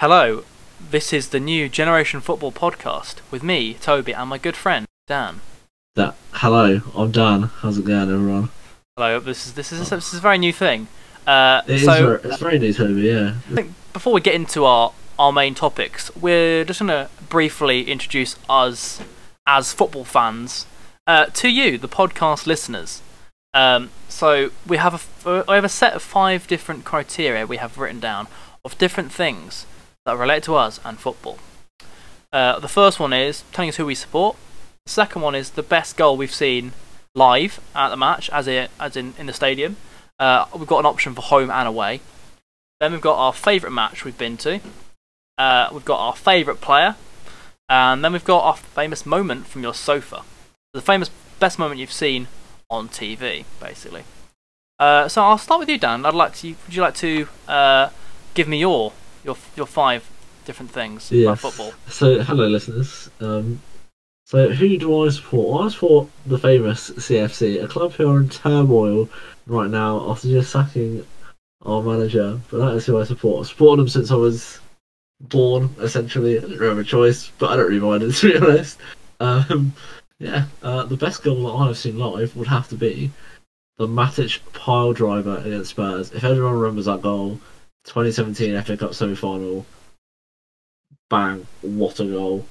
Hello, this is the new Generation Football podcast with me, Toby, and my good friend Dan. That hello, I'm Dan. How's it going, everyone? Hello, this is this is this is a very new thing. Uh, It is so very, it's very new, Toby. Yeah. I think before we get into our our main topics, we're just gonna briefly introduce us as football fans uh, to you, the podcast listeners. Um, so we have a f- we have a set of five different criteria we have written down of different things that relate to us and football. Uh, the first one is telling us who we support. The second one is the best goal we've seen live at the match, as in as in in the stadium. Uh, we've got an option for home and away. Then we've got our favourite match we've been to. Uh, we've got our favourite player. And then we've got our famous moment from your sofa. The famous best moment you've seen on TV, basically. Uh, so I'll start with you, Dan. I'd like to. Would you like to uh, give me your your your five different things about football? So hello, listeners. Um, so who do I support? I support the famous CFC, a club who are in turmoil right now after just sacking our manager. But that is who I support. I've supported them since I was born, essentially. I didn't really have a choice, but I don't really mind it to be honest. Um, yeah, uh, the best goal that I've seen live would have to be the Matic pile driver against Spurs. If everyone remembers that goal, 2017 FA Cup semi final. Bang! What a goal!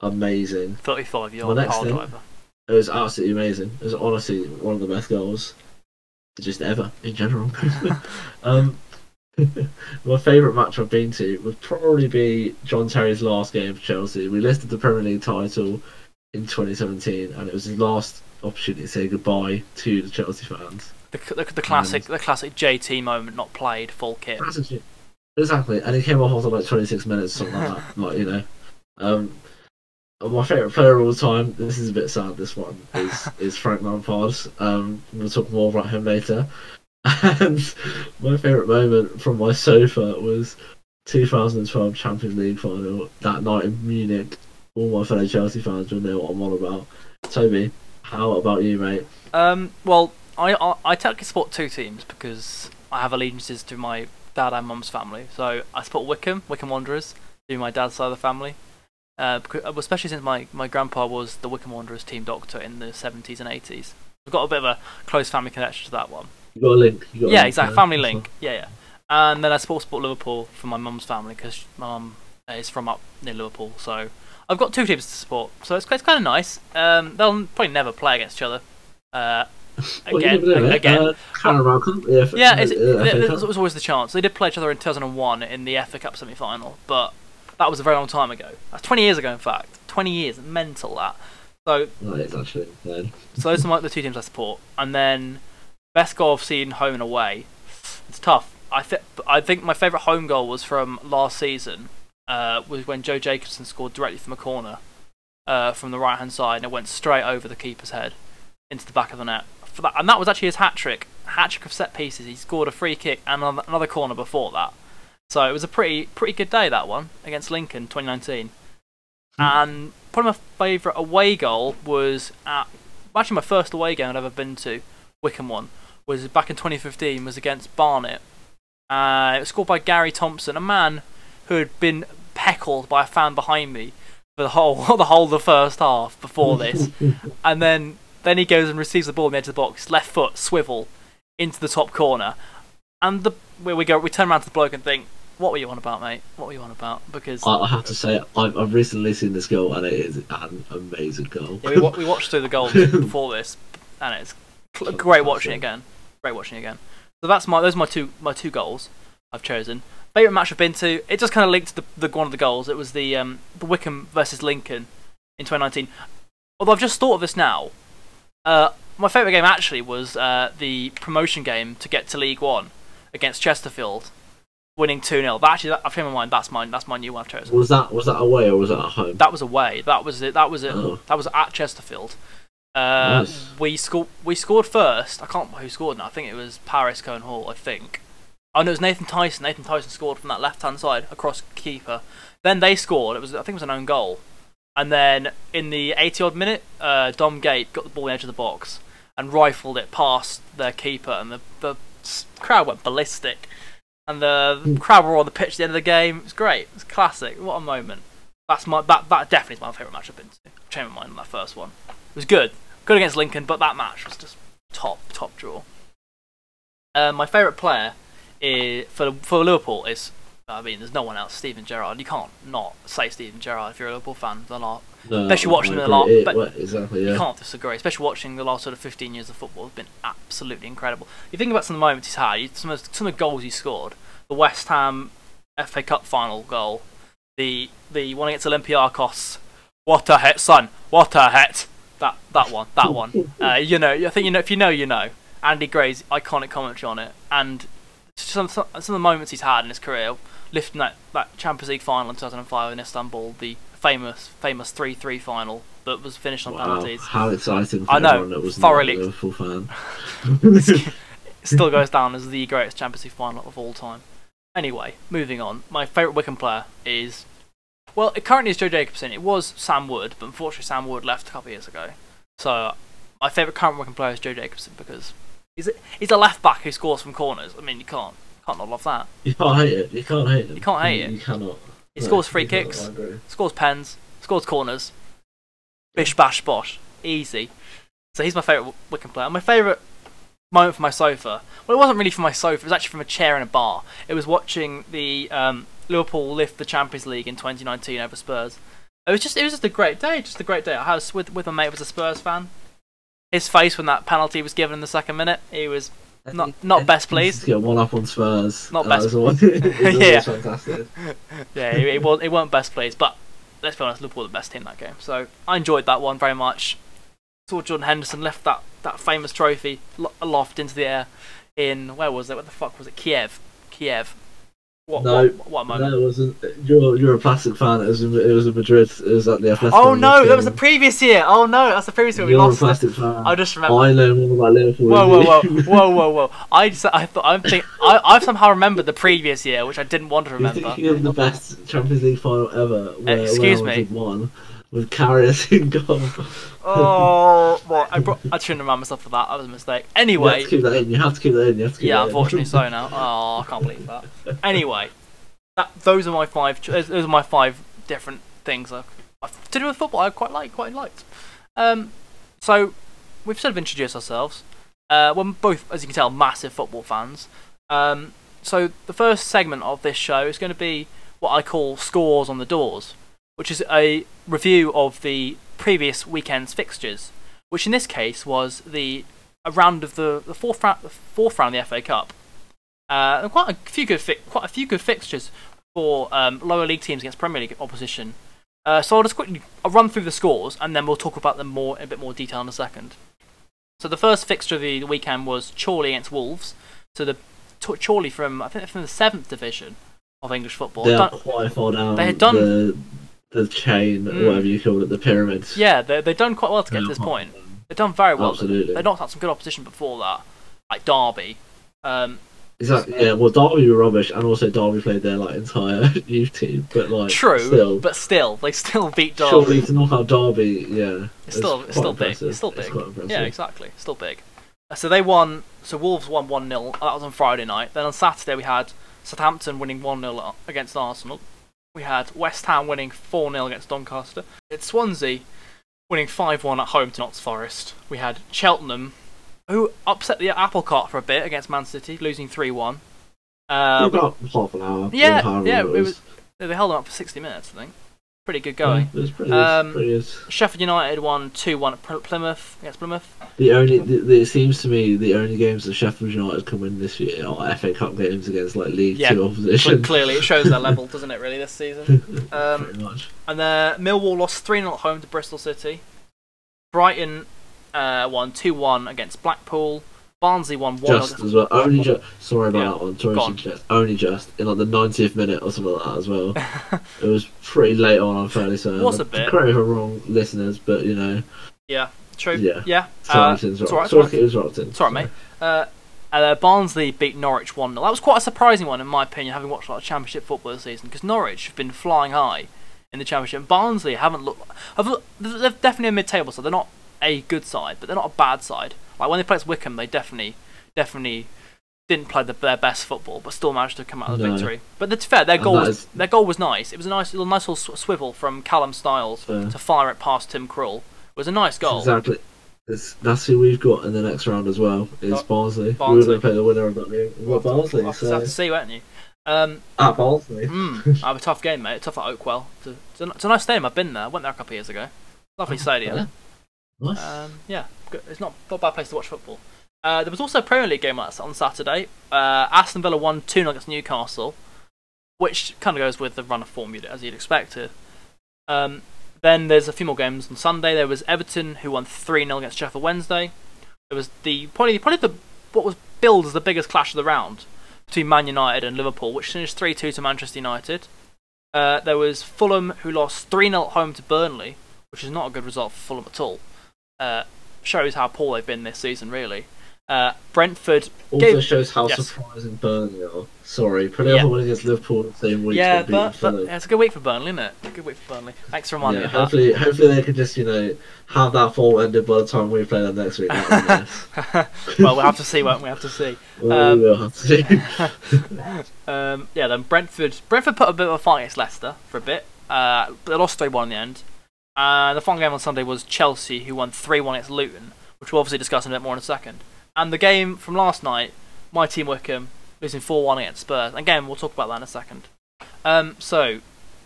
Amazing. Thirty-five year My next thing- driver. It was absolutely amazing. It was honestly one of the best goals, just ever in general. um, my favourite match I've been to would probably be John Terry's last game for Chelsea. We lifted the Premier League title in 2017, and it was his last opportunity to say goodbye to the Chelsea fans. The, the, the classic the classic JT moment, not played, full kit. Exactly, and he came off after like 26 minutes, something like that. Like you know, um, my favourite player of all time. This is a bit sad. This one is is Frank Lampard. Um, we'll talk more about him later. And my favourite moment from my sofa was 2012 Champions League final that night in Munich. All my fellow Chelsea fans will know what I'm on about. Toby, how about you, mate? Um, well, I, I I technically support two teams because I have allegiances to my dad and mum's family. So I support Wycombe, Wycombe Wanderers, to my dad's side of the family. Uh, especially since my, my grandpa was the Wycombe Wanderers team doctor in the 70s and 80s. We've got a bit of a close family connection to that one. You got a link? Got a Yeah, link exactly. Family link. Yeah, yeah. And then I support support Liverpool for my mum's family because my mum is from up near Liverpool. So I've got two teams to support. So it's, it's kind of nice. Um, they'll probably never play against each other. Uh, again, mate. again. Uh, yeah, Yeah, it's, uh, there- Cup. there's always the chance. They did play each other in 2001 in the FA Cup semi-final, but that was a very long time ago. That's 20 years ago, in fact. 20 years, mental that. So, Right, actually so those are my, the two teams I support. And then best goal I've seen home and away. It's tough. I think I think my favourite home goal was from last season. Uh, was when Joe Jacobson scored directly from a corner, uh, from the right hand side, and it went straight over the keeper's head into the back of the net. For that, and that was actually his hat trick. Hat trick of set pieces. He scored a free kick and another, corner before that. So it was a pretty pretty good day that one against Lincoln 2019. And probably my favourite away goal was at actually my first away game I'd ever been to, Wycombe one, was back in 2015. Was against Barnet. Uh, it was scored by Garry Thompson, a man who had been peckled by a fan behind me for the whole the whole of the first half before this, and then then he goes and receives the ball in the edge of the box, left foot swivel into the top corner, and the where we go, we turn around to the bloke and think, "What were you on about, mate? What were you on about?" Because I, I have to say, I've, I've recently seen this goal, and it is an amazing goal. Yeah, we, we watched through the goal before this, and it's great watching it again. Great watching it again. So that's my those are my two my two goals I've chosen. Favorite match I've been to. It just kind of linked to the, the one of the goals. It was the um, the Wycombe versus Lincoln in 2019. Although I've just thought of this now. Uh, my favorite game actually was uh, the promotion game to get to League One against Chesterfield, winning two 0 But actually, that, I've changed my mind. That's mine. That's my new one I've chosen. Was that was that away or was that at home? That was away. That was it. That was it. Oh. That was at Chesterfield. Uh, Nice. We scored. We scored first. I can't remember who scored now. I think it was Paris Cowan-Hall. I think. Oh no, it was Nathan Tyson. Nathan Tyson scored from that left-hand side across keeper. Then they scored. It was. I think it was an own goal. And then in the 80 odd minute, uh, Dom Gape got the ball in the edge of the box and rifled it past their keeper, and the the crowd went ballistic. and the crowd were on the pitch at the end of the game. It was great. It was classic. What a moment. That's my that that definitely is my favourite match I've been to. Change my mind on that first one. It was good, good against Lincoln, but that match was just top top draw. Uh, my favourite player is for for Liverpool is I mean, there's no one else. Steven Gerrard. You can't not say Steven Gerrard if you're a Liverpool fan. The last, No, Especially watching the lot, It- but- exactly, yeah. you can't disagree. Especially watching the last sort of 15 years of football has been absolutely incredible. You think about some of the moments he's had, some of, some of the goals he scored. The West Ham FA Cup final goal, the the one against Olympiacos. What a hit, son! What a hit! That that one, that one. Uh, you know, I think you know. If you know, you know. Andy Gray's iconic commentary on it, and some some, some of the moments he's had in his career, lifting that, that Champions League final in 2005 in Istanbul, the famous famous 3-3 final that was finished on Wow, penalties. how exciting I know, that was thoroughly. Liverpool fan. Still goes down as the greatest Champions League final of all time. Anyway, moving on. My favourite Wycombe player is, well, it currently is Joe Jacobson. It was Sam Wood, but unfortunately Sam Wood left a couple of years ago. So my favourite current Wycombe player is Joe Jacobson because he's a, he's a left back who scores from corners. I mean, you can't can't not love that. you can't hate it. You can't hate it. You can't hate you, it. You cannot. He No, scores free kicks. Scores pens, scores corners, bish bash bosh, easy. So he's my favourite Wycombe player. My favourite moment from my sofa. Well, it wasn't really from my sofa. It was actually from a chair in a bar. It was watching the um, Liverpool lift the Champions League in 2019 over Spurs. It was just it was just a great day, just a great day. I was with with my mate who was a Spurs fan. His face when that penalty was given in the second minute, he was not not best. Just get one up on Spurs. Not best- was always- Yeah. fantastic. yeah, it, it was it weren't best pleased, but let's be honest, Liverpool were the best team that game. So I enjoyed that one very much. Saw Jordan Henderson lift that, that famous trophy aloft into the air in where was it? What the fuck was it? Kiev. Kiev. What No, what, what a moment. No, it wasn't. You're you're a plastic fan. It was in, it was in Madrid. It was at the Atletico. oh no, that was the previous year. Oh no, that's the previous year we You're a lost. it. plastic fan. I just remember. I know more about Liverpool. Whoa, whoa, whoa, whoa, whoa, whoa! I just, I thought I'm think I, I've somehow remembered the previous year, which I didn't want to You're remember. thinking of the best Champions League final ever. Where Excuse Wales me. had with Karius in goal. Oh, well, I, brought, I shouldn't have remind myself of that. That was a mistake. Anyway, You have to keep that in. You have to keep that in. You have to keep Yeah, that in. unfortunately so now. Oh, I can't believe that. Anyway, that those are my five. Those are my five different things I, I- to do with football. I quite like, quite liked. Um, so we've sort of introduced ourselves. Uh, we're both, as you can tell, massive football fans. Um, so the first segment of this show is going to be what I call scores on the doors, which is a review of the previous weekend's fixtures, which in this case was the a round of the, the fourth round, the fourth round of the FA Cup. Uh, and quite a few good fi- quite a few good fixtures for um, lower league teams against Premier League opposition. Uh, so I'll just quickly I'll run through the scores and then we'll talk about them more in a bit more detail in a second. So the first fixture of the weekend was Chorley against Wolves. So the Ch- Chorley from I think from the seventh division of English football. They are Done- quite far down They had done- the, the chain, Mm. whatever you call it, the pyramids. yeah, they they've done quite well to get to this point. They've done very well. Absolutely. They knocked out some good opposition before that, like Derby. Um, Exactly. Yeah. Well, Derby were rubbish, and also Derby played their like entire youth team. But like, true, still, but still, they still beat Derby. surely to knock out Derby, yeah, It's still, it's still big. It's still big. quite impressive. yeah, exactly. Still big. Uh, So they won. So Wolves won one 0 That was on Friday night. Then on Saturday we had Southampton winning one 0 against Arsenal. We had West Ham winning four 0 against Doncaster. It's Swansea winning five one at home to Notts Forest. We had Cheltenham, who upset the apple cart for a bit against Man City, losing three one. Uh, about half an hour. yeah, yeah, it it was. was- they held them up for sixty minutes, I think. Pretty good going. Yeah, pretty, Um, pretty. Sheffield United won 2 1 at Plymouth against Plymouth. The only, the, the, it seems to me, the only games that Sheffield United can win this year are FA Cup games against like League Yeah, Two opposition. clearly, it shows their level, doesn't it, really, this season? Um, pretty much. and then Millwall lost 3 0 at home to Bristol City. Brighton uh, won 2 1 against Blackpool. Barnsley won 1 Just as well. Only just. Sorry about Yeah, that one. Sorry go on. interject. Only just in like the 90th minute or something like that as well. it was pretty late on. I'm fairly certain. Was a bit. Correct me if I'm wrong, listeners, but you know, Yeah, true. Yeah. Yeah. sorry Uh, to it's interrupt. alright, it's sorry alright. to interrupt. Sorry, mate. Uh, uh, Barnsley beat Norwich 1 0. That was quite a surprising one, in my opinion, having watched a lot of Championship football this season, because Norwich have been flying high in the Championship. And Barnsley haven't looked. Have, they're definitely a mid table side. They're not a good side, but they're not a bad side. Like when they played Wycombe, they definitely, definitely didn't play the, their best football, but still managed to come out with No. victory. But that's fair. Their goal was is- their goal was nice. It was a nice little nice little sw- swivel from Callum Styles Fair. to fire it past Tim Krul. It was a nice goal. Exactly. It's, that's who we've got in the next round as well. Is Barnsley. We Barnsley. were going to play the winner of that game. We've got Barnsley. We'll so. have to see, won't you? Um, at Barnsley. mm, I have a tough game, mate. Tough at Oakwell. It's a, it's, a, it's a nice stadium. I've been there. I went there a couple of years ago. Lovely stadium. Um, yeah, it's not, not a bad place to watch football. Uh, there was also a Premier League game on Saturday. Uh, Aston Villa won 2 0 against Newcastle, which kind of goes with the run of form you'd, as you'd expected. Um, then there's a few more games on Sunday. There was Everton who won 3 0 against Sheffield Wednesday. There was the probably probably the what was billed as the biggest clash of the round between Man United and Liverpool, which finished 3 2 to Manchester United. Uh, there was Fulham who lost 3 0 at home to Burnley, which is not a good result for Fulham at all. Uh, shows how poor they've been this season, really. Uh, Brentford, also gave- shows how yes. surprising Burnley are. Sorry, putting Yeah. up a win against Liverpool the same week. yeah, but, but yeah, it's a good week for Burnley, isn't it? A good week for Burnley. Thanks for reminding Yeah, me of that. hopefully, hopefully they can just you know have that form ended by the time we play them next week. Nice. well, we'll have to see, won't we? We have to see. Well, Um, we will have to see. Um, yeah, then Brentford. Brentford put a bit of a fight against Leicester for a bit, uh, but they lost 3 1 in the end. And the final game on Sunday was Chelsea, who won 3 1 against Luton, which we'll obviously discuss in a bit more in a second. And the game from last night, my team Wycombe losing 4 1 against Spurs. Again, we'll talk about that in a second. Um, so,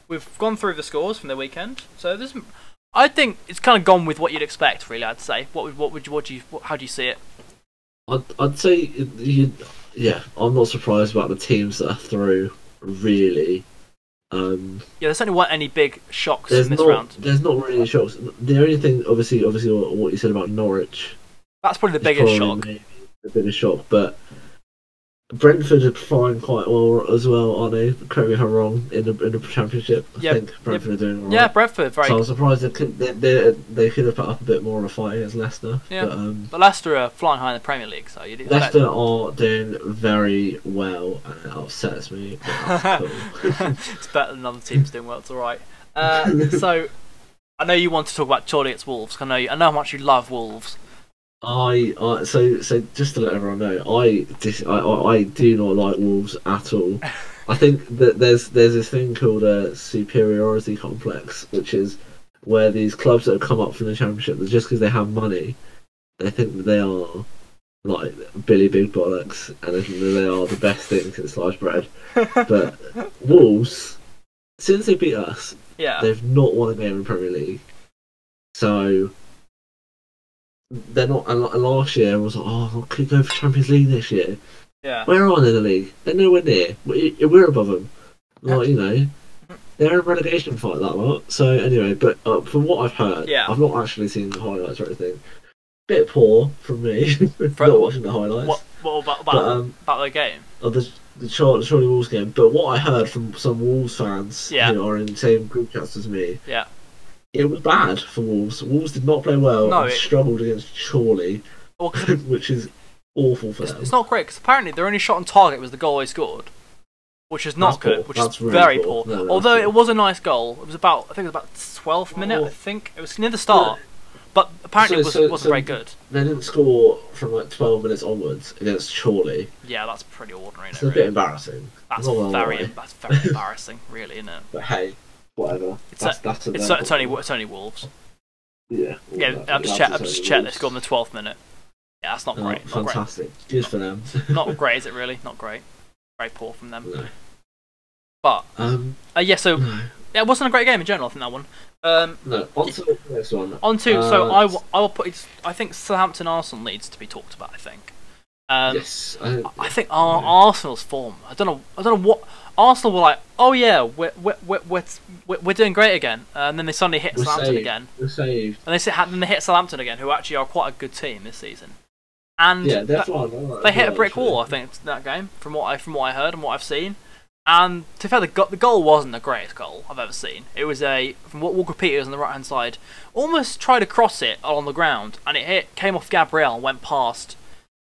we've gone through the scores from the weekend. So, this, I think it's kind of gone with what you'd expect, really, I'd say. What would, what would you, what do you, how do you see it? I'd, I'd say yeah, I'm not surprised about the teams that are through. Really, um, Yeah, there certainly weren't any big shocks there's in this not round. there's not really any shocks. The only thing, obviously, obviously, what you said about Norwich That's probably the biggest probably shock. the biggest shock, but. Brentford are flying quite well as well, aren't they? Correct me if I'm wrong. In the in the championship, I Yeah, think Brentford are doing alright. Yeah, Brentford, very So I'm surprised they could they, they, they could have put up a bit more of a fight against Leicester. Yeah. But, um, But Leicester are flying high in the Premier League, so you do Leicester are doing very well, and it upsets me. but that's cool. it's better than other teams doing well. It's all right. Uh, so, I know you want to talk about Chorley against Wolves. I know you, I know how much you love Wolves. I, I so so just to let everyone know, I dis, I, I, do not like Wolves at all. I think that there's there's this thing called a superiority complex, which is where these clubs that have come up from the championship, that just because they have money, they think that they are like Billy Big Bollocks, and they think that they are the best thing since sliced bread. But Wolves, since they beat us, Yeah, they've not won a game in Premier League. So they're not. And and last year I was like, oh, I could go for Champions League this year. yeah, Where are they in the league? They're nowhere near. We- We're above them. Like you know, they're in a relegation fight that lot. So anyway, but uh, from what I've heard, Yeah. I've not actually seen the highlights or anything. Bit poor from me, For- not watching the highlights. What, what about about, But um, about the game? of the the Chorley, Chorley Wolves game. But what I heard from some Wolves fans Yeah. who are in the same group chats as me, Yeah. It was bad for Wolves. Wolves did not play well No, and it- struggled against Chorley, Well, which is awful for it's, them. it's not great because apparently their only shot on target was the goal they scored, which is not That's good. poor. Which That's is really very poor. poor. No, Although it was a nice goal. It was about I think it was about 12th minute. I think it was near the start, but apparently So- it was, so- wasn't so- very good. They didn't score from like 12 minutes onwards against Chorley. Yeah, that's pretty ordinary. It's a it, bit embarrassing. That's very that's very embarrassing, really, isn't it? But hey, whatever. It's that's, a- that's It's, their it's only it's only Wolves. Yeah. Yeah, I've just checked. I've just checked. They scored in the 12th minute. Yeah, that's not Oh, great. Not great. fantastic. Cheers for them. Not great, is it really? Not great. Very poor from them. no. But Um, uh, yeah, so no. yeah, it wasn't a great game in general. I think that one. Um, No, on to the next one. on to so Uh, I, w- I will put. It, I think Southampton Arsenal needs to be talked about. I think. Um, yes. I, I think Yeah. Arsenal's form. I don't know. I don't know what Arsenal were like. Oh yeah, we're we're we're we're, we're, doing great again. And then they suddenly hit We're Southampton saved. again, we're saved. and they then they hit Southampton again, who actually are quite a good team this season. And Yeah, that's that- what I know. they hit a brick wall. I think that game from what I from what I heard and what I've seen. And to be fair, the, go- the goal wasn't the greatest goal I've ever seen. It was a from what Walker Peters on the right hand side almost tried to cross it on the ground, and it hit came off Gabriel and went past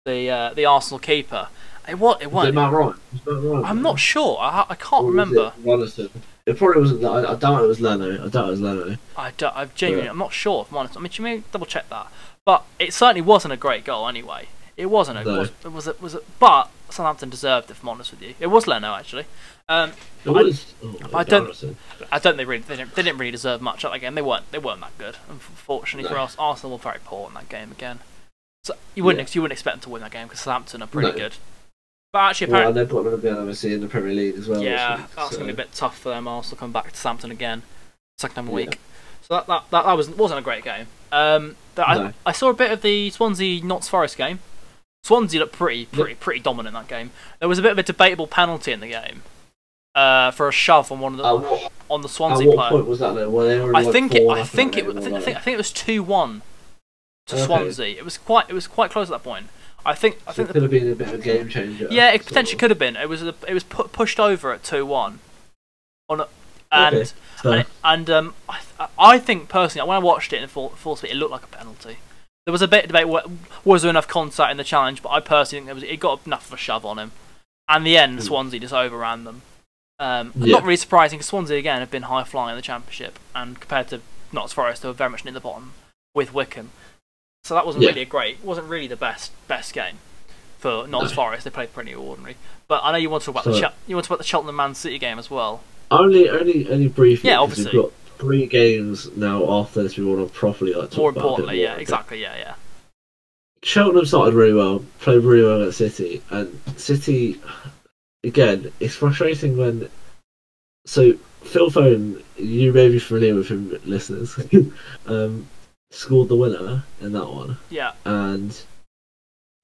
the uh, the Arsenal keeper. It was it Was it. Matt Ryan? Matt Ryan I'm not sure. I, I can't Or remember. It, it probably wasn't. I, I doubt it was Leno. I doubt it was Leno. I don't, I've genuinely, Yeah. I'm not sure. If I'm honest. I mean, you may double check that. But it certainly wasn't a great goal anyway. It wasn't. A, No. was, it was. It was. A, but Southampton deserved it. If I'm honest with you, it was Leno actually. Um, It I- was. oh, I don't- I don't think they really they didn't, they didn't really deserve much at that game. They weren't they weren't that good. Unfortunately for us, Arsenal were very poor in that game again. So you wouldn't Yeah. you wouldn't expect them to win that game because Southampton are pretty No. good. But actually, apparently, Well, and they've got game obviously in the Premier League as well. yeah, week, that's so- going to be a bit tough for them. Also, come back to Southampton again, second time a Yeah. week. So that that, that, that was wasn't a great game. Um, that I, No. I saw a bit of the Swansea Notts Forest game. Swansea looked pretty pretty pretty dominant in that game. There was a bit of a debatable penalty in the game. Uh, for a shove on one of the what, on the at Swansea what player. point was that though? Were they I like think it. I think it. I think, I think. I think it was two one to Okay. Swansea. It was quite. It was quite close at that point. I think. I So think. it The, could have been a bit of a game changer. yeah, it potentially of. could have been. It was. A, it was pu- pushed over at two one. On a, and Okay, so- and, and um, I, I think personally, when I watched it in full, full speed, it looked like a penalty. There was a bit of debate: was there enough contact in the challenge? But I personally think there was. It got enough of a shove on him. And the end, Mm. Swansea just overran them. Um, Yeah. Not really surprising because Swansea again have been high flying in the Championship, and compared to Notts Forest, they were very much near the bottom with Wycombe. So that wasn't Yeah. really a great, wasn't really the best best game for Notts No. Forest. They played pretty ordinary. But I know you want to talk about the So- Chel- you want to talk about the Cheltenham Man City game as well. Only, only, only briefly. Yeah, obviously. We've got three games now after this. We want to properly like talk More about importantly, yeah, exactly, yeah, yeah. Cheltenham started really well, played really well at City, and City again. It's frustrating when. So Phil Foden, you may be familiar with him, listeners. um, scored the winner in that one, Yeah, and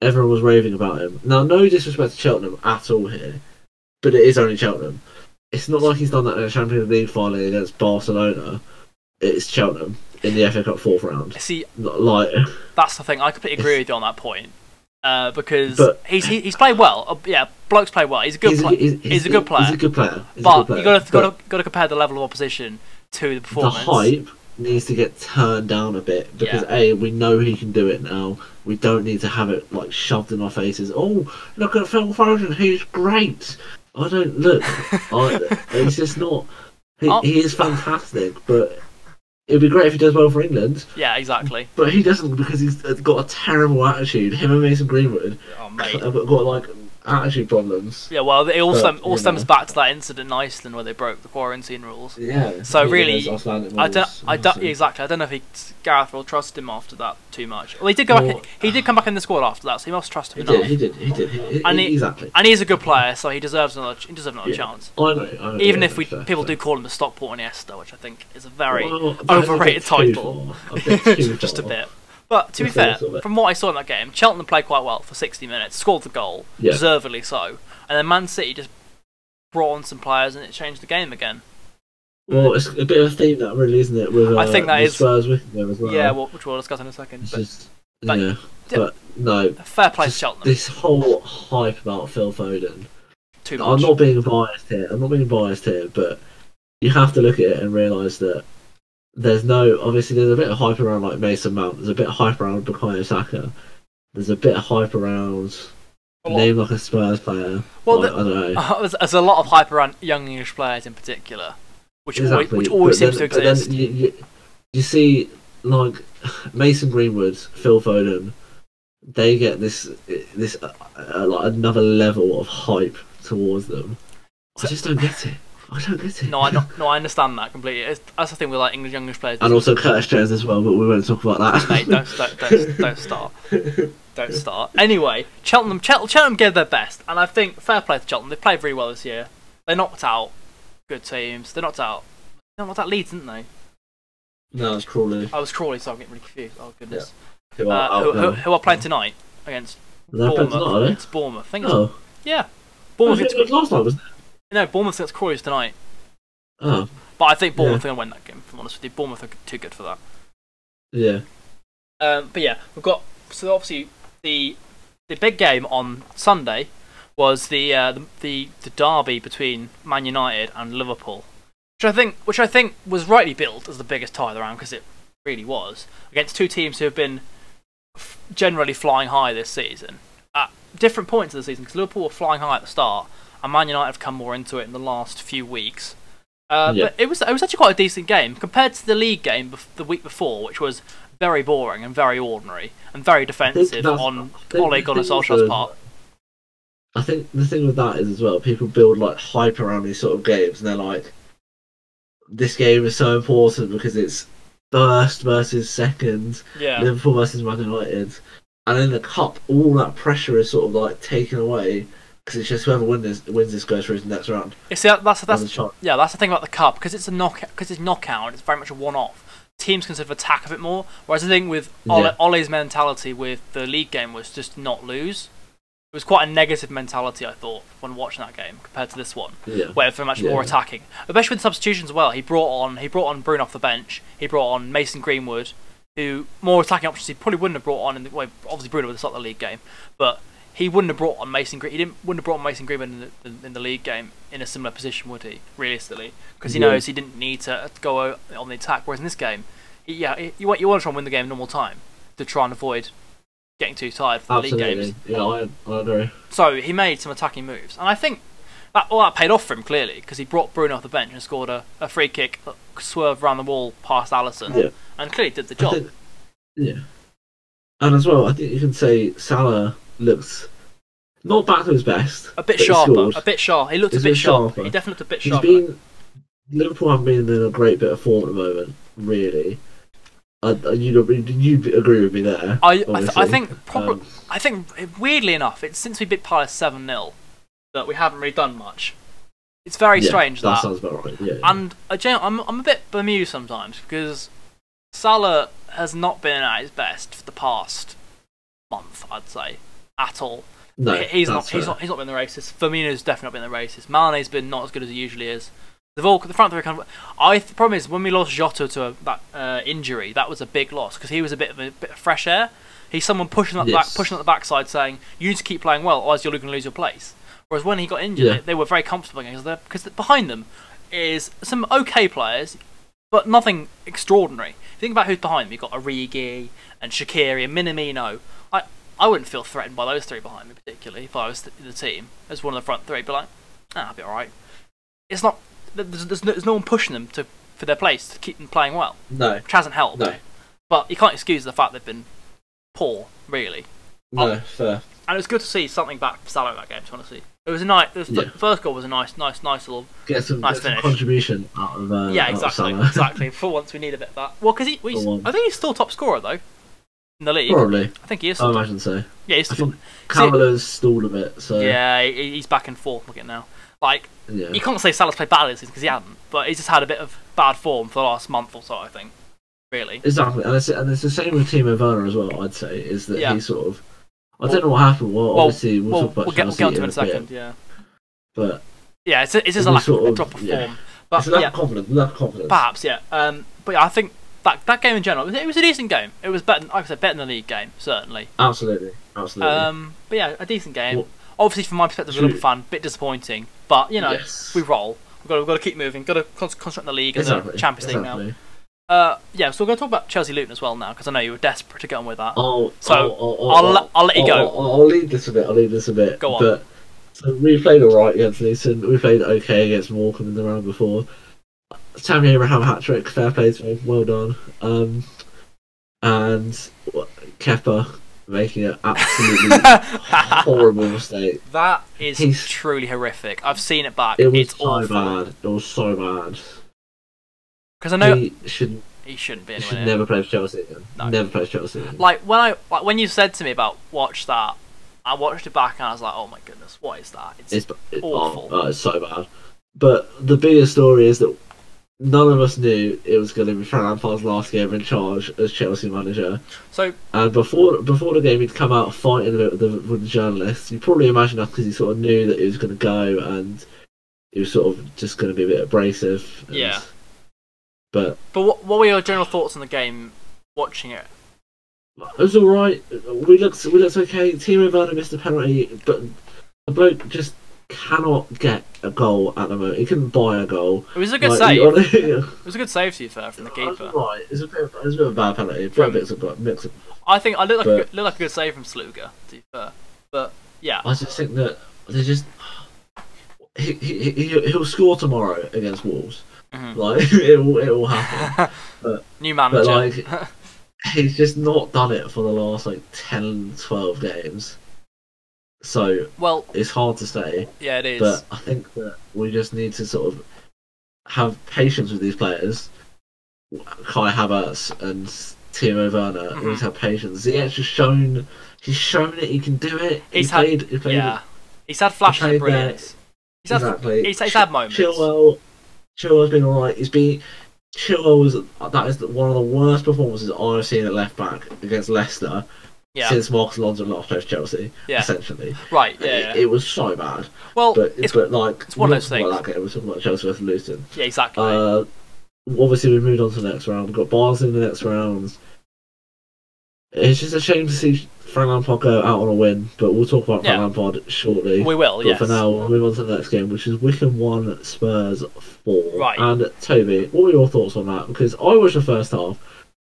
everyone was raving about him. Now, no disrespect to Cheltenham at all here, but it is only Cheltenham. It's not like he's done that in a Champions League final against Barcelona. It's Cheltenham in the FA Cup fourth round. see, Like, that's the thing. I completely agree with you on that point. Uh, because But- he's he, he's played well. Uh, yeah, bloke's played well. He's a good he's, player. he's, he's a good player. He's a good player. He's but you got to got to compare the level of opposition to the the performance. hype needs to get turned down a bit because Yeah. a we know he can do it now. We don't need to have it like shoved in our faces. Oh, look at Phil Foden, he's great. I don't look. I, it's just not. He, Oh. he is fantastic, but it'd be great if he does well for England. Yeah, exactly. But he doesn't because he's got a terrible attitude. Him and Mason Greenwood Oh have got like attitude problems. Yeah, well, it all, But, stem, all stems back to that incident in Iceland where they broke the quarantine rules. Yeah. So really, I don't, I don't exactly. I don't know if he, Gareth will trust him after that too much. Well, he did go Well- back. He did come back in the squad after that, so he must trust He him did. He did. He did. He, he, And he- exactly. And he's a good player, so he deserves another. He deserves another Yeah. chance. I know, I know, Even yeah, if we fair, people fair. do call him the Stockport Iniesta, which I think is a very Well, overrated a title. A just a bit. But to be fair, from what I saw in that game, Cheltenham played quite well for 60 minutes, scored the goal, Yeah. deservedly so, and then Man City just brought on some players and it changed the game again. Well, it's a bit of a theme that really, isn't it? With uh, I think that is- Spurs with them as well. Yeah, well, which we'll discuss in a second. It's But just but- yeah, but no. fair play to Cheltenham. This whole hype about Phil Foden. Too much. I'm not being biased here. I'm not being biased here, but you have to look at it and realise that there's no. Obviously, there's a bit of hype around like Mason Mount. There's a bit of hype around Bukayo Saka. There's a bit of hype around lot. name like a Spurs player. Well, like, the- I don't know. there's, there's a lot of hype around young English players in particular, which always, which always but seems then- to exist. You, you, you see, like Mason Greenwood, Phil Foden, they get this this uh, uh, like another level of hype towards them. I just don't get it. I don't get it. No, I not, no, I understand that completely. It's, that's the thing with like English young English players. and also Curtis Jones as well, but we won't talk about that. Mate, don't, don't, don't, don't start. Don't start. Anyway, Cheltenham, Chel- Cheltenham gave their best, and I think fair play to Cheltenham. They played very well this year. They knocked out good teams. They knocked out. They knocked out Leeds, didn't they? no, it's Crawley. I was Crawley, so I'm getting really confused. Oh goodness. Who are Uh, who, who, who are playing tonight against Bournemouth? tonight. It's Bournemouth. I think it's, Oh, yeah. Bournemouth. think Against, it was last night, wasn't it? No, Bournemouth against Crawley's tonight. Oh, But I think Bournemouth Yeah. are going to win that game. If I'm honest with you, Bournemouth are too good for that. yeah. Um, but yeah, we've got so obviously the the big game on Sunday was the uh, the, the the derby between Man United and Liverpool, which I think which I think was rightly billed as the biggest tie of the round because it really was against two teams who have been f- generally flying high this season at different points of the season because Liverpool were flying high at the start and Man United have come more into it in the last few weeks. Uh, Yeah. But it was it was actually quite a decent game compared to the league game bef- the week before, which was very boring and very ordinary and very defensive on Ole the Gunnar Solskjaer's part. I think the thing with that is as well, people build like hype around these sort of games, and they're like, "This game is so important because it's first versus second, Yeah, Liverpool versus Man United, and in the cup, all that pressure is sort of like taken away because it's just whoever wins this, wins this goes through to the next round. you see, that's that's yeah, that's the thing about the cup because it's a knock because it's knockout. It's very much a one-off. Teams can sort of attack a bit more, whereas the thing with Ole, Yeah. Ole's mentality with the league game was just not lose. It was quite a negative mentality, I thought, when watching that game compared to this one. Yeah, where they're much more attacking. Especially with substitutions as well. He brought on he brought on Bruno off the bench. He brought on Mason Greenwood, who more attacking options he probably wouldn't have brought on in the way. Obviously Bruno would have started the league game, but he wouldn't have brought on Mason. Gre- He didn't wouldn't have brought on Mason Greenwood in the, in the league game in a similar position, would he? Realistically, because he Yeah. knows he didn't need to uh, go on the attack. Whereas in this game, he, yeah, he- you want you want to try and win the game in normal time to try and avoid getting too tired for the league absolutely. games. Yeah, I, I agree. So he made some attacking moves, and I think that all that paid off for him clearly because he brought Bruno off the bench and scored a, a free kick, that swerved around the wall past Alisson, Yeah. and clearly did the job. think- yeah, and as well, I think you can say Salah looks not back to his best. a bit sharper, scored. a bit sharp. He looked a He's bit been sharper. He definitely looked a bit He's sharper. been Liverpool haven't been in a great bit of form at the moment, really. I, I- you you agree with me there? I I, th- I think probably Um, I think weirdly enough, it's since we beat Palace seven 0 that we haven't really done much. It's very yeah, strange that that, sounds about right. Yeah, and gen- I'm I'm a bit bemused sometimes because Salah has not been at his best for the past month, I'd say, at all. no, He- he's not. that's He's fair. not. He's not been the racist. Firmino's definitely not been the racist. Mane's been not as good as he usually is. They've all the front three kind of. I the problem is when we lost Jota to a, that uh, injury, that was a big loss because he was a bit of a bit of fresh air. He's someone pushing up the back, pushing up the backside, saying you need to keep playing well, otherwise you're going to lose your place. Whereas when he got injured, Yeah. they, they were very comfortable because behind them is some okay players, but nothing extraordinary. Think about who's behind them, you've got Origi and Shaqiri and Minamino. I wouldn't feel threatened by those three behind me particularly if I was the, the team as one of the front three. But like, ah, I'll be all right. It's not. There's, there's, no, there's no one pushing them to for their place to keep them playing well, no, which hasn't helped. no, But you can't excuse the fact they've been poor, really. no, fair. And it was good to see something back from Salah in that game. To honestly, it was a nice. The Yeah. first goal was a nice, nice, nice little Get some, Nice get some contribution out of uh, yeah, out of exactly, exactly. For once, we need a bit of that. Well, because he, we, I think he's still top scorer though in the league. Probably, I think he is. I imagine so. yeah, he's I think Calvert-Lewin's stalled a bit, so yeah, he's back and forth. Look at now. Like yeah. you can't say Salah's played badly because he hasn't, but he's just had a bit of bad form for the last month or so. I think. Really. Exactly, and it's, and it's the same with Timo Werner as well. I'd say is that Yeah. he sort of. I don't know what happened. Well, Well, obviously we'll, We'll, talk about we'll get, we'll get in a bit, second. Yeah. but Yeah, it's, it's just a lack sort of of- drop of yeah. form. But it's a lack yeah, of confidence. Lack of confidence. perhaps yeah. Um, but yeah, I think that that game in general, it was a decent game. It was better, than, like I said, better than the league game certainly. Absolutely, absolutely. Um, but yeah, a decent game. Obviously, from my perspective as a Liverpool fan, bit disappointing. But you know, yes. we roll. We've got to, we've got to keep moving. Got to con- concentrate on the league and exactly. the Champions League now. Uh, yeah, so we're going to talk about Chelsea Luton as well now because I know you were desperate to get on with that. I'll, So, I'll, I'll let- I'll let you go. I'll, I'll leave this a bit. I'll leave this a bit. Go on. But so we played all right against Luton. We played okay against Morecambe in the round before. Tammy Abraham hat trick. Fair play to him. Well done. Um, and Kepa making an absolutely horrible mistake. that is He's- truly horrific. I've seen it back. It was it's so awful. bad. It was so bad. Because I know he shouldn't. he shouldn't be he should never play for Chelsea again. No. Never play for Chelsea again. Like when I like when you said to me about watch that, I watched it back and I was like, oh my goodness, what is that? It's, It's it, awful. Oh, oh, it's so bad. But the biggest story is that none of us knew it was going to be Frank Lampard's last game in charge as Chelsea manager. so And before before the game, he'd come out fighting a bit with the, with the journalists. You probably imagine that because he sort of knew that he was going to go and he was sort of just going to be a bit abrasive. and- Yeah. But But what what were your general thoughts on the game watching it? it was all right. We looked we looked okay. Timo Werner missed a penalty, but the bloke just cannot get a goal at the moment. He couldn't buy a goal. It was a good Like, save. he- It was a good save to you fair from the keeper. Right, it's a bit, of, it's a bit of a bad penalty. A bit From- mix of, mix of, I think I looked like a But- good, looked like a good save from Sluga. To be fair, but yeah, I just think that they just he, he, he he'll score tomorrow against Wolves. Mhm. Like it will it will happen. new But manager. like he's just not done it for the last like 10, 12 games. So Well, it's hard to say, yeah, it is. but I think that we just need to sort of have patience with these players. Kai Havertz and Timo Werner. We Mhm. need to have patience. He actually shown. He's shown that he can do it. He's he had- played. He played yeah, he's had flashes played of brilliance. He's had, exactly. he's, he's had moments. Chilwell, Chilwell's been alright. He's been Chilwell was that is one of the worst performances I've seen at left back against Leicester Yeah, since Marcos Alonso last played for Chelsea. Yeah. essentially, right. Yeah, It, it was so bad. well, But it's, but like it's one of those not things. That game. We're talking about Chelsea versus Luton. yeah, exactly. Uh, obviously we moved on to the next round. We've got Bars in the next round. It's just a shame to see Frank Lampard go out on a win, but we'll talk about Frank Yeah. Lampard shortly. we will. But Yes. for now, we'll move on to the next game, which is Wycombe 1, Spurs 4. Right. And Toby, what were your thoughts on that? Because I watched the first half,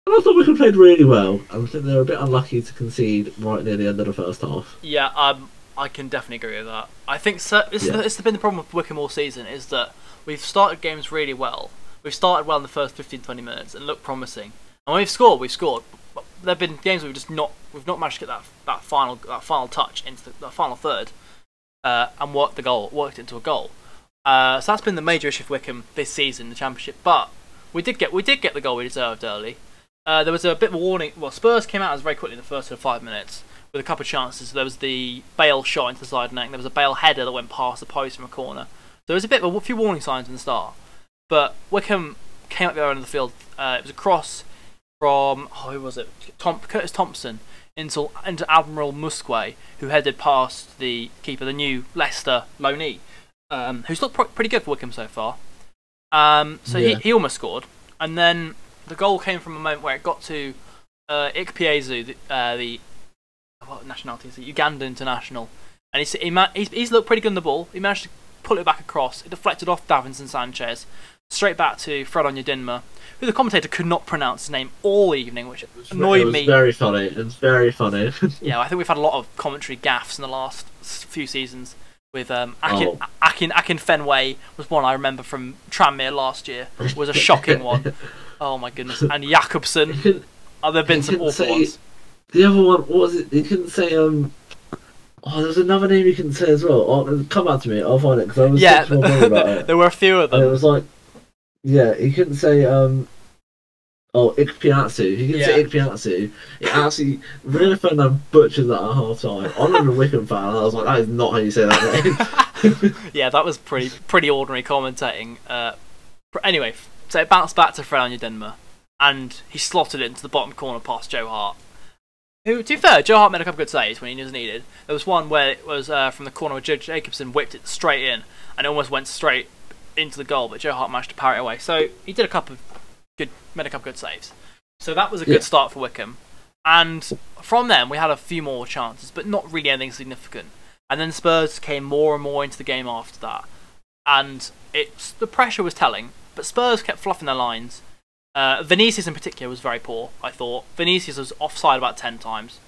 I thought Wycombe played really well, and I think they were a bit unlucky to concede right near the end of the first half. Yeah, um, I can definitely agree with that. I think so, this, Yeah. this has been the problem with Wycombe all season is that we've started games really well. We've started well in the first 15-20 minutes and looked promising. And when we've scored, we've scored. But there've been games where we've just not we've not managed to get that that final that final touch into the, the final third, uh, and work the goal worked it into a goal. Uh, so that's been the major issue for Wycombe this season in the championship. But we did get we did get the goal we deserved early. Uh, there was a bit of a warning. Well, Spurs came out as very quickly in the first sort of five minutes with a couple of chances. There was the Bale shot into the side net. There was a Bale header that went past the post from a corner. So there was a bit of a few warning signs in the start. But Wycombe came up the other end of the field. Uh, it was a cross from oh, who was it? Tom, Curtis Thompson into into Admiral Muskwe, who headed past the keeper, the new Leicester loanee, um, who's looked pro- pretty good for Wycombe so far. Um, so Yeah. he, he almost scored, and then the goal came from a moment where it got to uh, Ikpeazu, the, uh, the what nationality is he? Uganda international, and he's, he ma- he's he's looked pretty good on the ball. He managed to pull it back across. It deflected off Davinson Sanchez, straight back to Fred Onyedinma, who the commentator could not pronounce his name all evening, which it annoyed was me. very funny. It's very funny. Yeah, I think we've had a lot of commentary gaffes in the last few seasons. With um, Akin, Oh. Akin, Akinfenwa was one I remember from Tranmere last year. Was a shocking one. Oh my goodness! And Jacobson. Oh, there've been some awful say- ones. The other one, what was it? He couldn't say, um. Oh, there was another name you couldn't say as well. Oh, come back to me, I'll find it, because I was Yeah, talking to about it. there were a few of And it was like, yeah, he couldn't say, um, oh, Ikpeazu. He couldn't Yeah. say Ikpeazu. It actually, Bruno Fernandes butchered that at half time. I'm not a Wycombe fan, I was like, that is not how you say that name. yeah, that was pretty pretty ordinary commentating. Uh, pr- anyway, so it bounced back to Fred Onyedinma, and he slotted it into the bottom corner past Joe Hart. Who, to be fair, Joe Hart made a couple of good saves when he was needed. There was one where it was uh, from the corner where Joe Jacobson whipped it straight in, and it almost went straight into the goal, but Joe Hart managed to parry it away. So he did a couple of good, made a couple of good saves. So that was a good Yeah. start for Wycombe. And from then we had a few more chances, but not really anything significant. And then Spurs came more and more into the game after that, and it's the pressure was telling. But Spurs kept fluffing their lines. Uh, Vinicius in particular was very poor. I thought Vinicius was offside about ten times.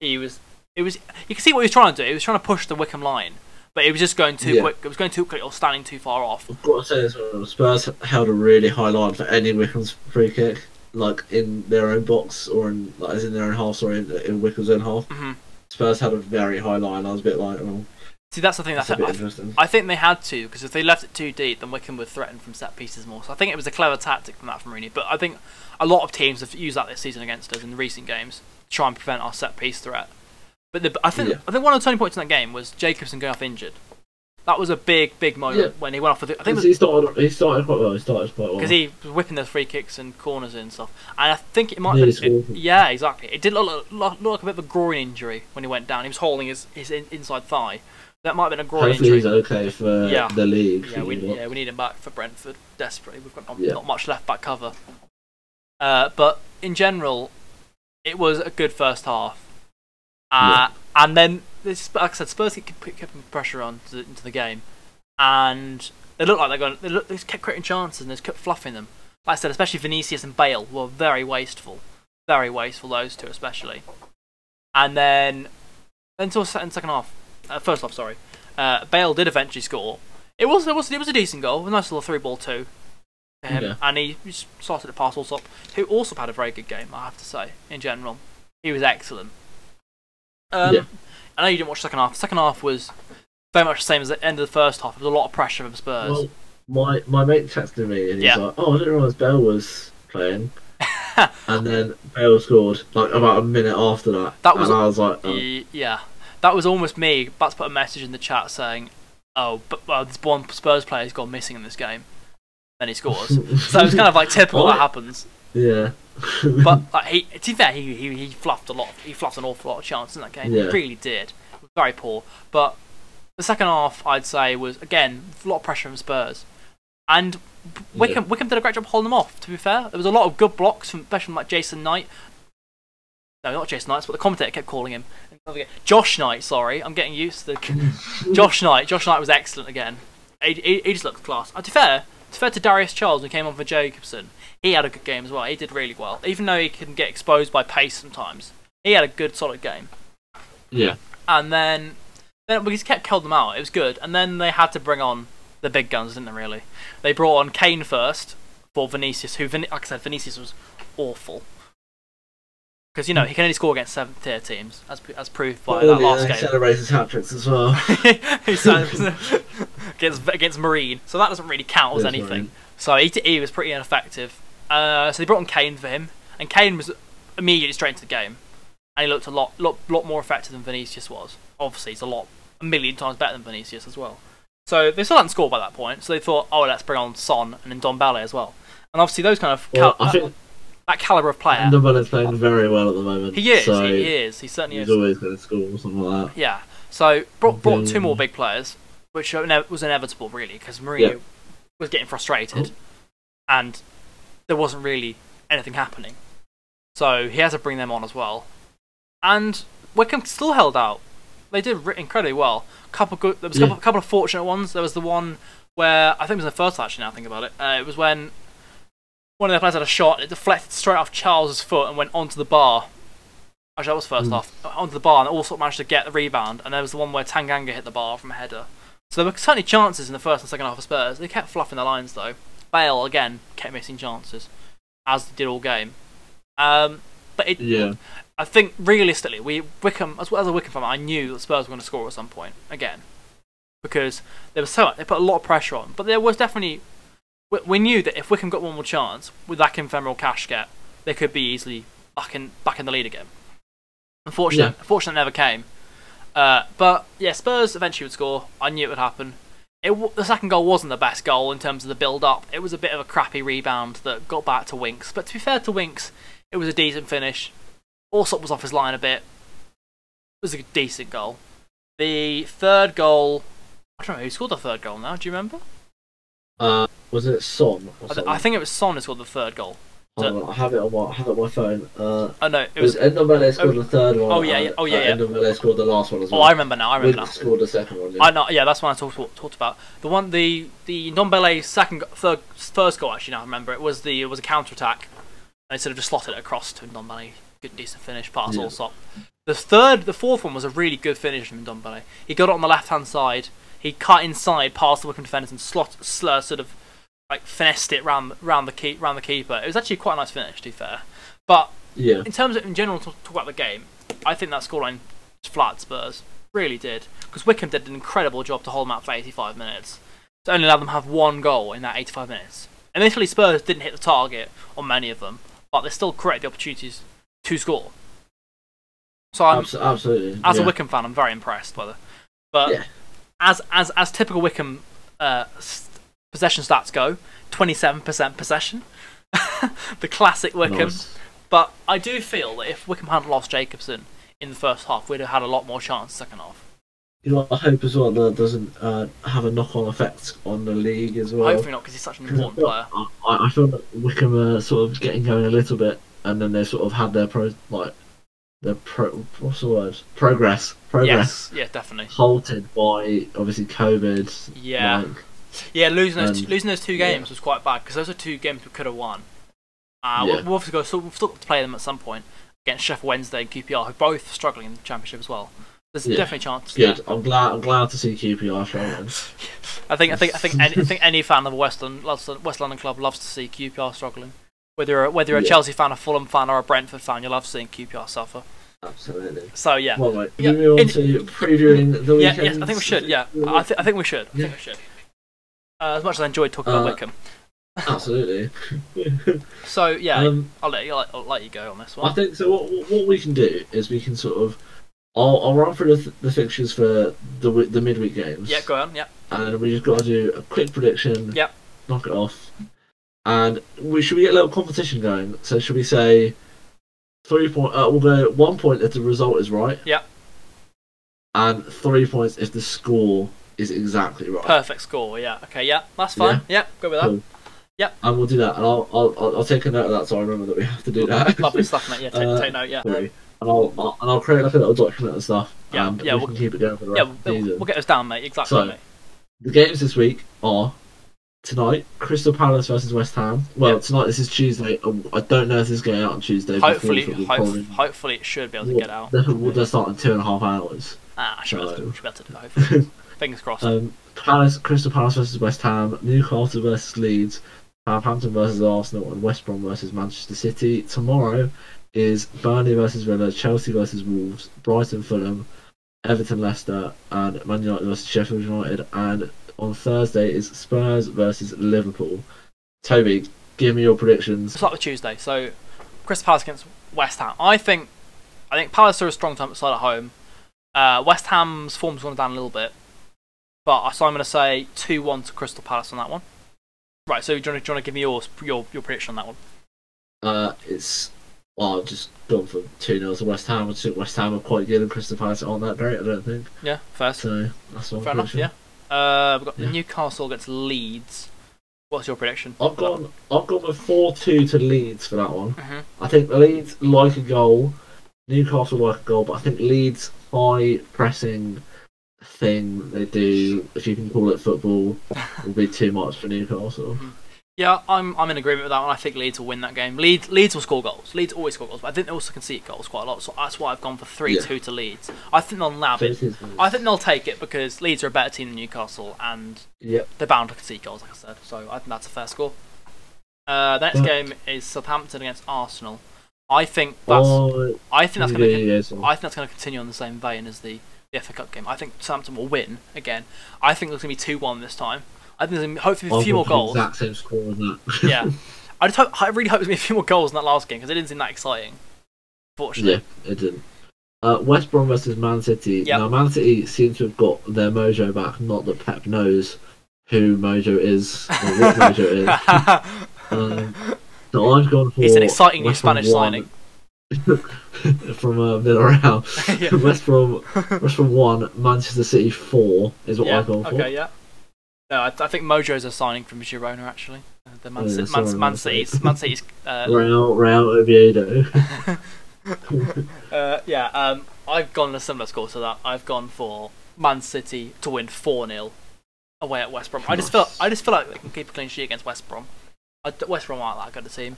He was. It was. You can see what he was trying to do. He was trying to push the Wycombe line, but it was just going too Yeah. quick. It was going too quick or standing too far off. I've got to say well, Spurs held a really high line for any Wycombe's free kick, like in their own box or in, like, as in their own half, sorry, in, in Wycombe's own half. hmm Spurs had a very high line. I was a bit like, oh, See, that's the thing. that's That's a bit I, interesting. I think they had to because if they left it too deep, then Wycombe would threaten from set pieces more. So I think it was a clever tactic from that from Rooney. But I think a lot of teams have used that this season against us in recent games to try and prevent our set piece threat. But the, I think Yeah. I think one of the turning points in that game was Jacobson going off injured. That was a big big moment Yeah. when he went off. The, I think was he started. He started quite well. He started quite well. because he was whipping those free kicks and corners in and stuff. And I think it might been. It, yeah, exactly. It did look, look, look like a bit of a groin injury when he went down. He was holding his, his in, inside thigh. That might have been a groin Hopefully injury. he's okay for Yeah. the league. Yeah, we, yeah, we need him back for Brentford desperately. We've got not, Yeah. not much left back cover. Uh, but in general, it was a good first half. Uh, And then, this, like I said, Spurs kept, kept pressure on to, into the game, and they looked like they're going. They, look, they just kept creating chances and they just kept fluffing them. Like I said, especially Vinicius and Bale were very wasteful, very wasteful. Those two especially. And then, until second half, uh, first off, sorry, uh, Bale did eventually score. It was it was it was a decent goal, a nice little three ball two. for him, Yeah. and he started to pass Allsop, who also had a very good game. I have to say, in general, he was excellent. Um, Yeah. I know you didn't watch the second half. The second half was very much the same as the end of the first half. There was a lot of pressure from Spurs. Well, my my mate texted me and he's Yeah. like, "Oh, I didn't realise Bell was playing." and then Bale scored like about a minute after that. That was- and I was like, oh, Ye- yeah, that was almost me about to put a message in the chat saying, "Oh, but uh, this one Spurs player's gone missing in this game." and he scores. so it's kind of like typical that happens. yeah. But like, he, to be fair, he, he he fluffed a lot. He fluffed an awful lot of chances in that game. Yeah. He really did. Very poor. But the second half, I'd say, was again a lot of pressure from Spurs, and Wycombe Wycombe did a great job holding them off. To be fair, there was a lot of good blocks from especially from like Jason Knight. No, not Jason Knight, but the commentator kept calling him Josh Knight. Sorry, I'm getting used to the Josh Knight. Josh Knight was excellent again. He, he, he just looked class. Uh, to fair, to fair to Darius Charles, who came on for Jacobson, he had a good game as well. He did really well, even though he can get exposed by pace sometimes. He had a good, solid game. yeah. And then, then we just kept killing them out. It was good. And then they had to bring on the big guns, didn't they? Really, they brought on Kane first for Vinicius, who, like I said, Vinicius was awful. Because you know he can only score against seventh tier teams, as as proved by Well, that yeah, last he game. celebrates his hat tricks as well. He signed against against Marine, so that doesn't really count as anything. Marine. So he, he was pretty ineffective. Uh, so they brought on Kane for him, and Kane was immediately straight into the game, and he looked a lot lot lot more effective than Vinicius was. Obviously, he's a lot a million times better than Vinicius as well. So they still hadn't scored by that point, so they thought, oh, let's bring on Son and then Ndombele as well. And obviously, those kind of Well, cal- I think that caliber of player, Ndombele is playing very well at the moment. he is, So he, is, he certainly he's is. He's always going to score or something like that. Yeah. So brought brought two more big players, which was inevitable really because Mourinho Yeah. was getting frustrated, and there wasn't really anything happening. So he had to bring them on as well, and Wycombe still held out. They did incredibly well. Couple good. There was a Yeah. couple, couple of fortunate ones. There was the one where I think it was in the first actually. Now I think about it, uh, it was when one of their players had a shot. It deflected straight off Charles's foot and went onto the bar. Actually, that was first Mm. half. Onto the bar and also managed to get the rebound. And there was the one where Tanganga hit the bar from a header. So there were certainly chances in the first and second half of Spurs. They kept fluffing the lines though. Bale again kept missing chances, as they did all game. Um, but it, Yeah. I think realistically, we Wycombe as well as a Wycombe fan, I knew that Spurs were going to score at some point again, because there was so much, they put a lot of pressure on. But there was definitely we, we knew that if Wycombe got one more chance with that ephemeral cash get, they could be easily back in back in the lead again. Unfortunately, Yeah. unfortunately, it never came. Uh, but yeah, Spurs eventually would score. I knew it would happen. It, the second goal wasn't the best goal in terms of the build-up. It was a bit of a crappy rebound that got back to Winks. But to be fair to Winks, it was a decent finish. Allsop was off his line a bit. It was a decent goal. The third goal, I don't know who scored the third goal now. Do you remember? Uh, was it Son? Or I, th- I think it was Son who scored the third goal. Hold on, I have it on my I have it on my phone. Uh, Oh no, it it was was. Ndombele scored the third one. Oh, yeah, yeah. Oh, yeah, uh, yeah. Ndombele scored the last one as well. Oh. I remember now. I remember Winks now. scored the second one. Yeah. I know. Yeah, that's one I talked talked about. The one, the the Ndombele second, third, first goal. Actually, now I remember it was the it was a counter attack. They sort of just slotted it across to Ndombele. Good, decent finish, pass, Yeah. Allsop. The third, the fourth one was a really good finish from Ndombele. He got it on the left hand side. He cut inside, past the Wycombe defenders, and slot, sl- uh, sort of like finessed it round round the keep round the keeper. It was actually quite a nice finish, to be fair. But yeah. in terms of in general to talk about the game, I think that scoreline flat Spurs. Really did. Because Wycombe did an incredible job to hold them out for 85 minutes. To only allow them to have one goal in that 85 minutes. Initially, Spurs didn't hit the target on many of them, but they still created the opportunities to score. So I'm, Abs- absolutely. as yeah. a Wycombe fan, I'm very impressed by the. But Yeah. As as as typical Wycombe uh, possession stats go, 27% possession. the classic Wycombe. Nice. But I do feel that if Wycombe hadn't lost Jacobson in the first half, we'd have had a lot more chance second half. You know, I hope as well that it doesn't uh, have a knock-on effect on the league as well. Hopefully not, because he's such an important player. I, I feel that Wycombe are sort of getting going a little bit, and then they sort of had their pro like their pro what's the word progress progress Yes, yeah, definitely. halted by obviously COVID. Yeah. like, Yeah, losing those Um, two, losing those two yeah. games was quite bad because those are two games we could have won. Uh, Yeah. we'll, obviously go, so we've still got to play them at some point against Sheffield Wednesday and QPR, who are both struggling in the Championship as well. There's Yeah. definitely a chance. Good. Yeah. I'm glad. I'm glad to see QPR struggling. I think I think I think any, I think any fan of a West London, West London club loves to see QPR struggling. Whether you're, whether you're a Yeah. Chelsea fan, a Fulham fan, or a Brentford fan, you'll love seeing QPR suffer. Absolutely. So yeah, Well, mate, Yeah, moving on in- to previewing the yeah, weekend. yes, I think we should. Yeah, I, th- I think we should. I think we should. Uh, as much as I enjoyed talking Uh, about Wycombe. Absolutely. So yeah, um, I'll let you I'll let you go on this one. I think so. What, what we can do is we can sort of. I'll, I'll run through the, the fixtures for the the midweek games. Yeah, go on. Yeah, and we just got to do a quick prediction. Yep. Knock it off. And we should we get a little competition going. So should we say three point? Uh, we'll go one point if the result is right. Yep. And three points if the score is exactly right. perfect score. Yeah. Okay. Yeah, that's fine. Yeah, go with that. Cool. Yep. And we'll do that, and I'll, I'll I'll take a note of that so I remember that we have to do that. Lovely stuff, mate. Yeah, take, Uh, take note. Yeah. Sorry. And I'll, I'll and I'll create like a little document and stuff. Yeah, and yeah, we we'll- can keep it going for the Yeah, rest of the season. we'll get those down, mate. Exactly, So, mate. The games this week are tonight, Crystal Palace versus West Ham. Well, Yep. tonight this is Tuesday. Um, I don't know if this is going out on Tuesday. Hopefully, hope, hopefully it should be able to Well, get out. Well, they're starting two and a half hours. Ah, I should, be able to, So- should be able to do that. Fingers crossed. Um, Palace, Crystal Palace versus West Ham, Newcastle versus Leeds, Southampton versus Arsenal, and West Brom versus Manchester City. Tomorrow is Burnley versus Villa, Chelsea versus Wolves, Brighton, Fulham, Everton, Leicester, and Man United versus Sheffield United. And on Thursday is Spurs versus Liverpool. Toby, give me your predictions. Start with Tuesday. So, Crystal Palace against West Ham. I think, I think Palace are a strong time side at home. Uh, West Ham's form's gone down a little bit, but so I'm going to say two one to Crystal Palace on that one. Right. So, do you want to, give me yours, your your prediction on that one? Uh, it's well, I've just gone for two 0 to West Ham. I think West Ham are quite good, and Crystal Palace aren't that great. I don't think Yeah, first. so. That's my Fair enough. prediction. Yeah. Uh, we've got Yeah. Newcastle against Leeds. What's your prediction? I've gone. I've gone with four two to Leeds for that one. hmm I think Leeds like a goal. Newcastle like a goal, but I think Leeds high pressing thing they do, if you can call it football, will be too much for Newcastle. Yeah, I'm I'm in agreement with that one. I think Leeds will win that game. Leeds Leeds will score goals. Leeds always score goals, but I think they also concede goals quite a lot. So that's why I've gone for three two to Leeds. I think they'll nab it. I think they'll take it because Leeds are a better team than Newcastle, and Yep. they're bound to concede goals, like I said. So I think that's a fair score. Uh, the next But- game is Southampton against Arsenal. I think that's Oh, I think that's yeah, going yeah, to yeah, so- I think that's going to continue on the same vein as the, the FA Cup game. I think Southampton will win again. I think there's going to be two one this time. I think there's hopefully a few more gone for the goals. Exact same score as that. yeah, I just hope, I really hope there's a few more goals in that last game because it didn't seem that exciting. Fortunately, yeah, it didn't. Uh, West Brom versus Man City. Yep. Now Man City seem to have got their mojo back. Not that Pep knows who Mojo is or what Mojo is. Um, so I've gone for. He's an exciting new West Brom Spanish one signing. from uh, Villarreal. Yeah. West Brom, West Brom one, Manchester City four is what yeah. I've gone for. Okay. Yeah. No, I, I think Mojo's a signing from Girona actually. Uh, the Man, Oh, yeah, Man, my Man. City's Man City's. Uh, Real, Real Oviedo. uh, yeah. Um, I've gone a similar score to that. I've gone for Man City to win four 0 away at West Brom. I just feel I just feel like they can keep a clean sheet against West Brom. I, West Brom aren't that good a team.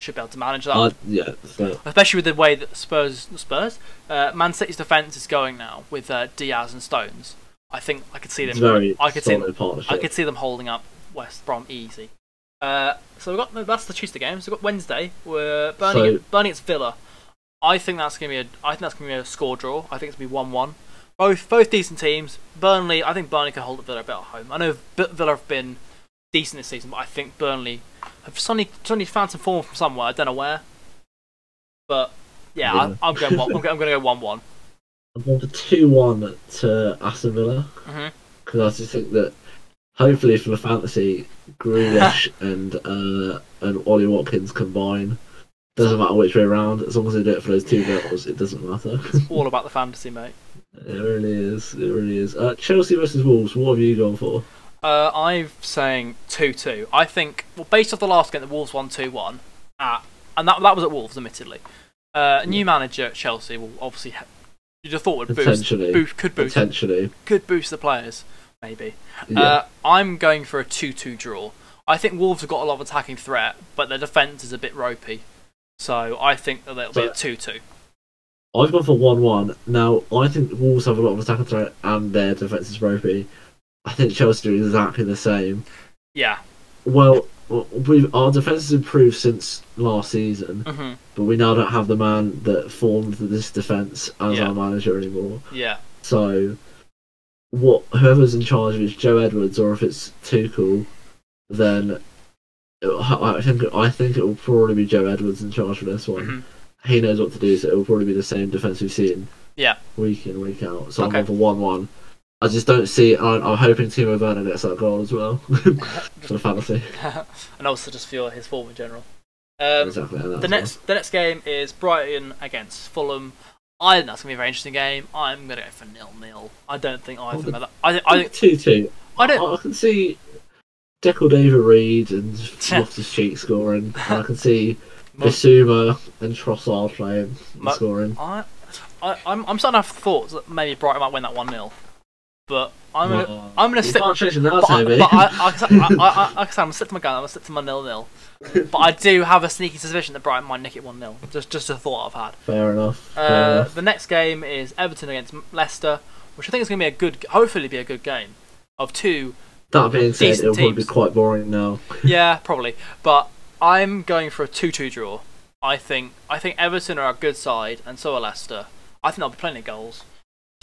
Should be able to manage that. uh, yeah, so, especially with the way that Spurs Spurs uh, Man City's defense is going now with uh, Dias and Stones. I think I could see them. very I could see solid partnership. I could see them holding up West Brom easy. Uh, so we've got that's the Tuesday games. We've got Wednesday. We're Burnley, So- Burnley against Villa. I think that's gonna be a. I think that's gonna be a score draw. I think it's gonna be one-one. Both both decent teams. Burnley. I think Burnley can hold Villa a bit at home. I know Villa have been decent this season, but I think Burnley have suddenly suddenly found some form from somewhere. I don't know where. But yeah, Yeah. I, I'm going. One, I'm, I'm going to go one-one. I'm going for two one to Aston Villa because I just think that hopefully for the fantasy, Grealish and uh, and Ollie Watkins combine. Doesn't matter which way around, as long as they do it for those two goals, it doesn't matter. All about the fantasy, mate. it really is. It really is. Uh, Chelsea versus Wolves. What have you gone for? Uh, I'm saying two-two. I think, well, based off the last game, the Wolves won two-one, at, and that that was at Wolves, admittedly. Uh, a new manager at Chelsea will obviously. You'd have thought would boost, boost, could boost, Potentially. could boost the players, maybe. Yeah. Uh, I'm going for a two-two draw. I think Wolves have got a lot of attacking threat, but their defence is a bit ropey. So I think that it'll be a two-two. I've gone for one-one. Now I think Wolves have a lot of attacking threat and their defense is ropey. I think Chelsea do exactly the same. Yeah. Well, we our defense has improved since last season, hmm but we now don't have the man that formed this defense as Yeah. our manager anymore. Yeah. So, what whoever's in charge, if it's Joe Edwards or if it's Tuchel, then it, I think I think it will probably be Joe Edwards in charge for this one. hmm He knows what to do, so it will probably be the same defense we've seen. Yeah. Week in, week out. So Okay. I'm going for one-one. I just don't see. I'm, I'm hoping Timo Werner gets that goal as well for the fantasy. and also just for his form in general. Um, exactly. the next the next game is Brighton against Fulham. I think that's gonna be a very interesting game. I'm gonna go for nil nil. I don't think either. the- them- I think I think two-two. I don't. I can see Decordova-Reid and Loftus Cheek scoring. I can see Bissouma and Trossard playing and scoring. I, I I'm I'm starting to have thoughts that maybe Brighton might win that one 0 but I'm gonna I'm gonna stick. can't change But, I, but I, I, I, I, I, I I'm gonna stick to my gun. I'm gonna stick to my nil nil. But I do have a sneaky suspicion that Brighton might nick it one 0 Just just a thought I've had. Fair enough. Fair Uh, enough. the next game is Everton against Leicester, which I think is going to be a good, hopefully be a good game of two. That being said, it'll probably be quite boring now. Yeah, probably, but I'm going for a two-two draw. I think I think Everton are a good side, and so are Leicester. I think there'll be plenty of goals.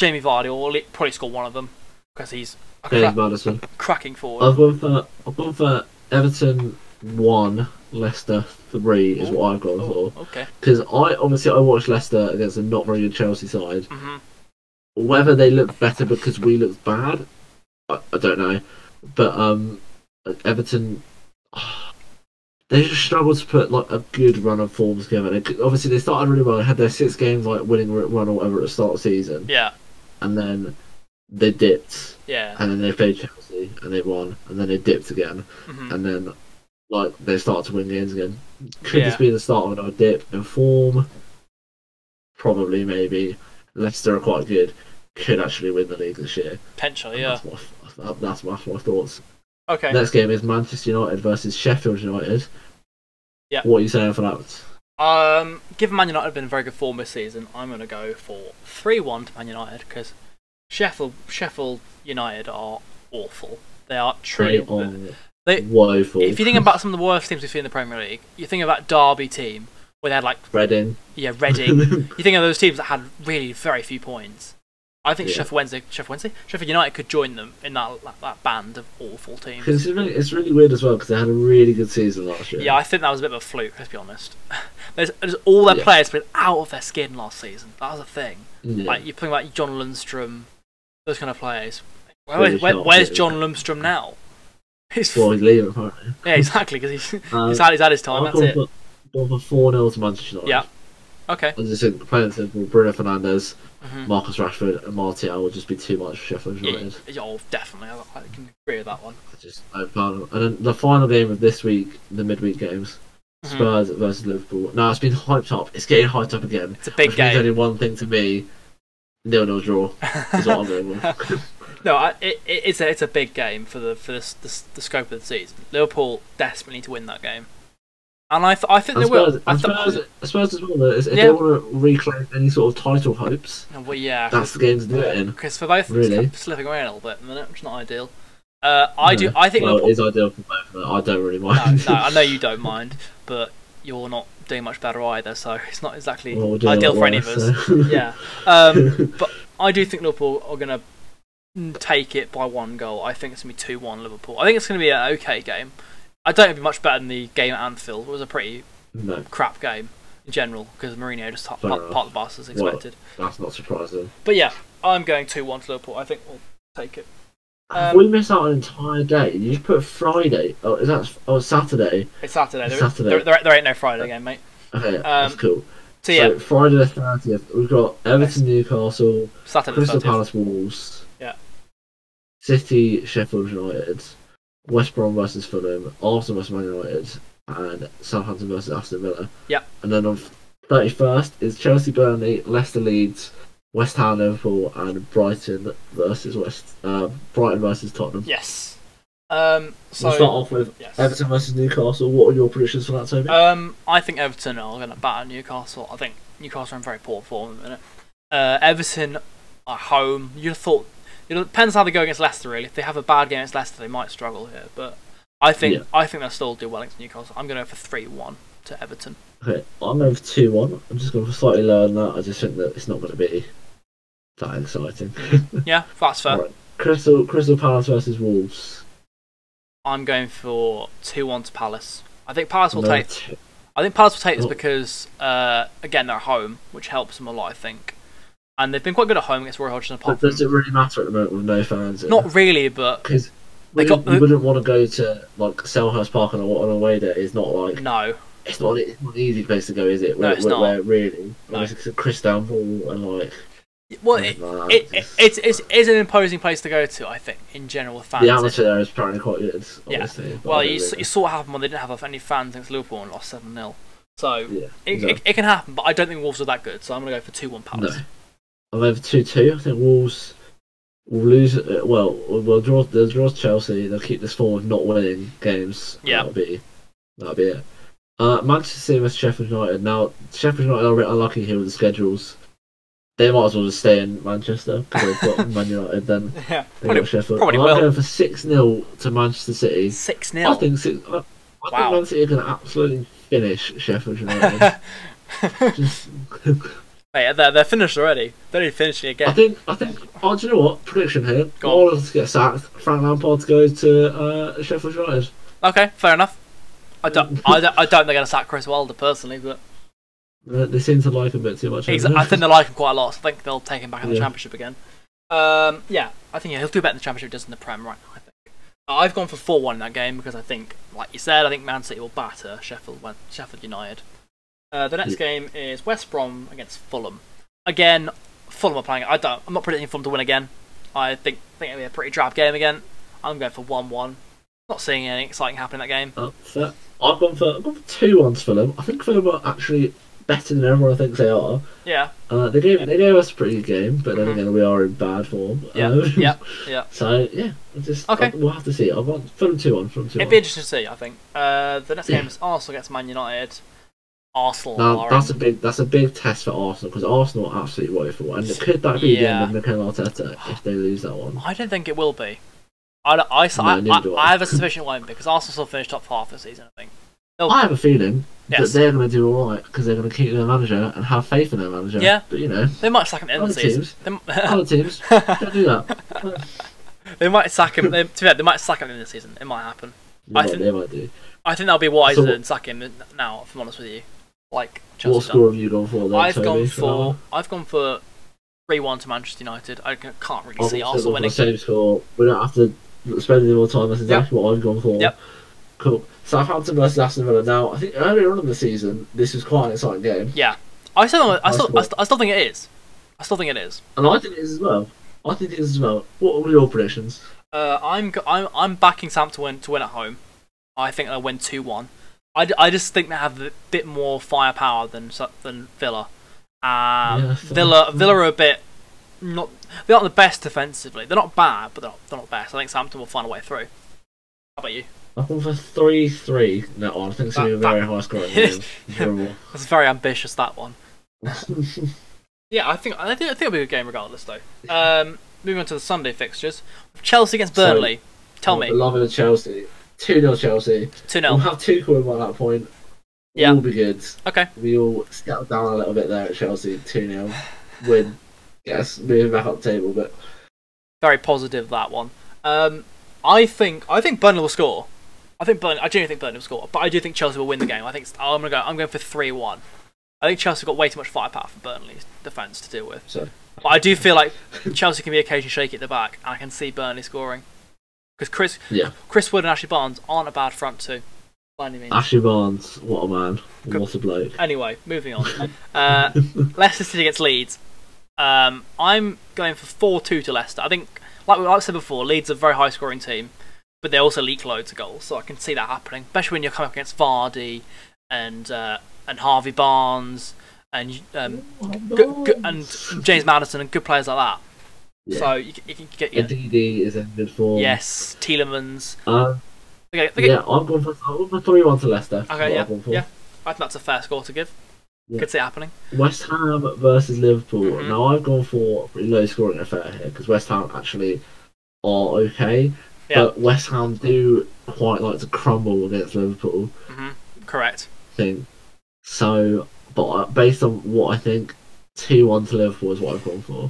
Jamie Vardy will probably score one of them because he's a cra- Maddison. cracking forward. I've gone for I've gone for Everton one, Leicester three is what I've gone Oh, for. okay. Because I obviously I watched Leicester against a not very good Chelsea side. hmm Whether they look better because we looked bad, I, I don't know. But um, Everton, they just struggled to put like a good run of forms together. They, obviously, they started really well. They had their six games like winning run or whatever at the start of the season, Yeah, and then they dipped, yeah. and then they played Chelsea and they won, and then they dipped again, hmm and then like they started to win games again. Could Yeah. this be the start of another dip in form? Probably, maybe. Leicester are quite good. Could actually win the league this year. Potentially, yeah. That's my, that's my, my thoughts. Okay. Next game is Manchester United versus Sheffield United. Yeah. What are you saying for that? Um, given Man United have been in very good form this season, I'm going to go for three-one to Man United because Sheffield Sheffield United are awful. They are truly. They- woeful. If you think about some of the worst teams we've seen in the Premier League, you think of that Derby team where they had like Reading, yeah Reading. you think of those teams that had really very few points. I think Yeah. Sheffield Wednesday, Sheffield Wednesday, Sheffield United could join them in that that, that band of awful teams. because it's really, it's really weird as well because they had a really good season last year. Yeah, I think that was a bit of a fluke. Let's be honest. There's, there's all their Yeah. players been out of their skin last season. That was a thing. Yeah. Like you're talking about John Lundstram, those kind of players. Where, Really where- where's. John Lundstram now? He's well, he's leaving apparently. yeah, exactly because he's Um, he's had he's had his time. I've That's it. gone for- four 0 to Manchester United. Yeah. Okay. I just think plain and simple, Bruno Fernandes, Mhm. Marcus Rashford, and Martial will just be too much for Sheffield United. yeah, oh, definitely. I, I can agree with that one. I just I And then the final game of this week, the midweek games, Mhm. Spurs versus Liverpool. Now it's been hyped up. It's getting hyped up again. It's a big Which means game. only one thing to me: nil nil draw. Is what I'm going with. no, I, it, it- it's a it's a big game for the for this, this the scope of the season. Liverpool desperately need to win that game, and I th- I think And they will. Spurs, I th- Spurs, Spurs as well. Is if Yeah. they want to reclaim any sort of title hopes, well, yeah, that's the game to do it in. because for both Really? it's slipping away a little bit at the minute, which is not ideal. Uh, I do. I think well, Liverpool. it's ideal for both. But I don't really mind. no, I know you don't mind, but you're not doing much better either, so it's not exactly Well, ideal for any of us. so. Yeah. Um, but I do think Liverpool are going to take it by one goal. I think it's going to be 2 1 Liverpool. I think it's going to be an okay game. I don't think be much better than the game at Anfield. It was a pretty no, crap game in general because Mourinho just part, part, the bus as Well- expected. that's not surprising. But yeah, I'm going 2 1 to Liverpool. I think we'll take it. Um, we missed out an entire day? You just put Friday. Oh, is that? Oh, Saturday. It's Saturday. There, Saturday. There, there, there ain't no Friday game, mate. Okay, that's Um, cool. So yeah, So Friday the thirtieth, we've got Everton, Newcastle, Saturday Crystal 30th. Palace, Wolves. Yeah. City, Sheffield United, West Brom versus Fulham, Arsenal versus Man United, and Southampton versus Aston Villa. Yeah. And then on thirty first is Chelsea, Burnley, Leicester, Leeds, West Ham, Liverpool, and Brighton versus West. Uh, Brighton versus Tottenham. Yes. Um, so we'll start off with yes. Everton versus Newcastle. What are your predictions for that, Toby? Um, I think Everton are going to batter Newcastle. I think Newcastle are in very poor form at the minute. Uh, Everton at home. You'd have thought it depends how they go against Leicester. Really, if they have a bad game against Leicester, they might struggle here. But I think Yeah. I think they'll still do well against Newcastle. I'm going to go for three one to Everton. okay, I'm going for two one. I'm just going for slightly lower than that. I just think that it's not going to be that exciting. Yeah, that's fair. Right. Crystal Crystal Palace versus Wolves. I'm going for two one to Palace. I think Palace will No, take. t- I think Palace will take this Oh. because uh, again they're home, which helps them a lot. I think, and they've been quite good at home against Roy Hodgson. But Apart from does it really matter at the moment with no fans? not really, but because They we got- you wouldn't want to go to like Selhurst Park on a, on a way that is not like no. it's not it's not an easy place to go, is it? No, it's where, not. where really, No. like, it's Chris Downpool and like Well, it, it, it, it's, it's, it's an imposing place to go to, I think, in general with fans. the atmosphere there is apparently quite good. Yeah. Obviously, but I well, you, really- you saw what happened when they didn't have any fans against Liverpool and lost 7 0. So yeah, it, exactly. it, it can happen, but I don't think Wolves are that good, so I'm going to go for 2 1. Palace. I'm over two two. I think Wolves will lose. Uh, well, well, draw. They'll draw to Chelsea. They'll keep this form of not winning games. Yeah. that'll be that'll be it. Uh, Manchester City versus Sheffield United. Now, Sheffield United are a bit unlucky here with the schedules. They might as well just stay in Manchester because they've got Man United. Then yeah, they probably, got Sheffield. probably I'm will. going for six 0 to Manchester City. 6 I 0. think six. I, I Wow. think Man City are going to absolutely finish Sheffield United. just, Hey, they're, they're finished already. They're only finishing I think. I think. Oh, do you know what? Prediction here. Go on. Wallace to get sacked. Frank Lampard to go to uh, Sheffield United. Okay, fair enough. I don't, I don't, I don't think they're going to sack Chris Wilder personally, but Uh, They seem to like him a bit too much. he's, I think they like him quite a lot, so I think they'll take him back in the Yeah. Championship again. Um, yeah, I think yeah, he'll do better in the Championship does in the Prem right now, I think. I've gone for 4 1 in that game because I think, like you said, I think Man City will batter Sheffield, Sheffield United. Uh, the next game is West Brom against Fulham. Again, Fulham are playing. I don't. I'm not predicting Fulham to win again. I think think it'll be a pretty drab game again. I'm going for one one. Not seeing anything exciting happen in that game. Uh, fair. I've gone for I've gone for two ones for them. I think Fulham are actually better than everyone thinks they are. Yeah, Uh, they gave they gave us a pretty good game, but then Mhm. again we are in bad form. yeah, Um, yeah, yeah. So yeah, just Okay. I- we'll have to see. I've got Fulham two one. Fulham two It'd be interesting to see. I think. Uh, the next game is Arsenal against Man United. Arsenal Now, that's a big that's a big test for Arsenal because Arsenal are absolutely woeful, and it could that be Yeah. the end of Mikel Arteta if they lose that one? I don't think it will be. I, don't- I, No, I, I, I. I have a suspicion it won't be because Arsenal still finished top half this season. I think. They'll- I have a feeling Yes. that they're going to do all right because they're going to keep their manager and have faith in their manager. Yeah. but you know, They might sack him at the end of the season. teams. They, other teams don't do that. they might sack him. They, to be fair, they might sack him at the end of the season. It might happen. They, I might, think- they might do. I think that'll be wiser So- than sack him now. If I'm honest with you, like What score done. have you gone for? Then, I've gone for for? I've gone for three one to Manchester United. I can't really I've see also Arsenal winning. the same score. We don't have to spend any more time. That's exactly what I've gone for. Yep. Cool. Southampton versus Aston Villa. Now, I think earlier on in the season, this was quite an exciting game, Yeah, I still I still, I still I still think it is. I still think it is. and I think it is as well. I think it is as well. What were your predictions? Uh, I'm I'm I'm backing Southampton to win to win at home. I think they'll win two one. I, I just think they have a bit more firepower than than Villa. Um, Yeah. Villa Villa are a bit not they're not the best defensively. They're not bad, but they're not, they're not best. I think Southampton will find a way through. How about you? I've gone for three three. No, I think it's going to be a That- very high scoring game. That's very ambitious that one. Yeah, I think I think I think it'll be a good game regardless though. Um, moving on to the Sunday fixtures, Chelsea against So- Burnley. Tell me, Beloved Chelsea. 2 0 Chelsea. 2 0. We'll have two coming by that point. Yeah. We'll be good. Okay, We all settled down a little bit there at Chelsea. 2 0. Win. Yes, moving back up the table, but very positive that one. Um, I think I think Burnley will score. I think Burnley. I genuinely think Burnley will score, but I do think Chelsea will win the game. I think I'm gonna go. I'm going for three one. I think Chelsea got way too much firepower for Burnley's defense to deal with. so But I do feel like Chelsea can be occasionally shaky at the back, and I can see Burnley scoring because Chris yeah. Chris Wood and Ashley Barnes aren't a bad front two. By any means. Ashley Barnes, what a man. Good. What a bloke. Anyway, moving on. Uh, Leicester City against Leeds. Um, I'm going for 4 2 to Leicester. I think, like we like I said before, Leeds are a very high scoring team, but they also leak loads of goals, so I can see that happening, especially when you're coming up against Vardy and uh, and Harvey Barnes and um, good, good, and James Maddison and good players like that. Yeah. So you, can- you can get your DD is in good form. yes, Tielemans. Um, Okay, okay, yeah, I'm going for I'm going for three one to Leicester. Okay, yeah, I'm going for. yeah. I think that's a fair score to give. Yeah. Could see it happening. West Ham versus Liverpool. Mhm. Now I've gone for a pretty low scoring affair here because West Ham actually are okay, Yeah. but West Ham do quite like to crumble against Liverpool. hmm Correct. I think so. But uh, based on what I think, two one to Liverpool is what I've gone for.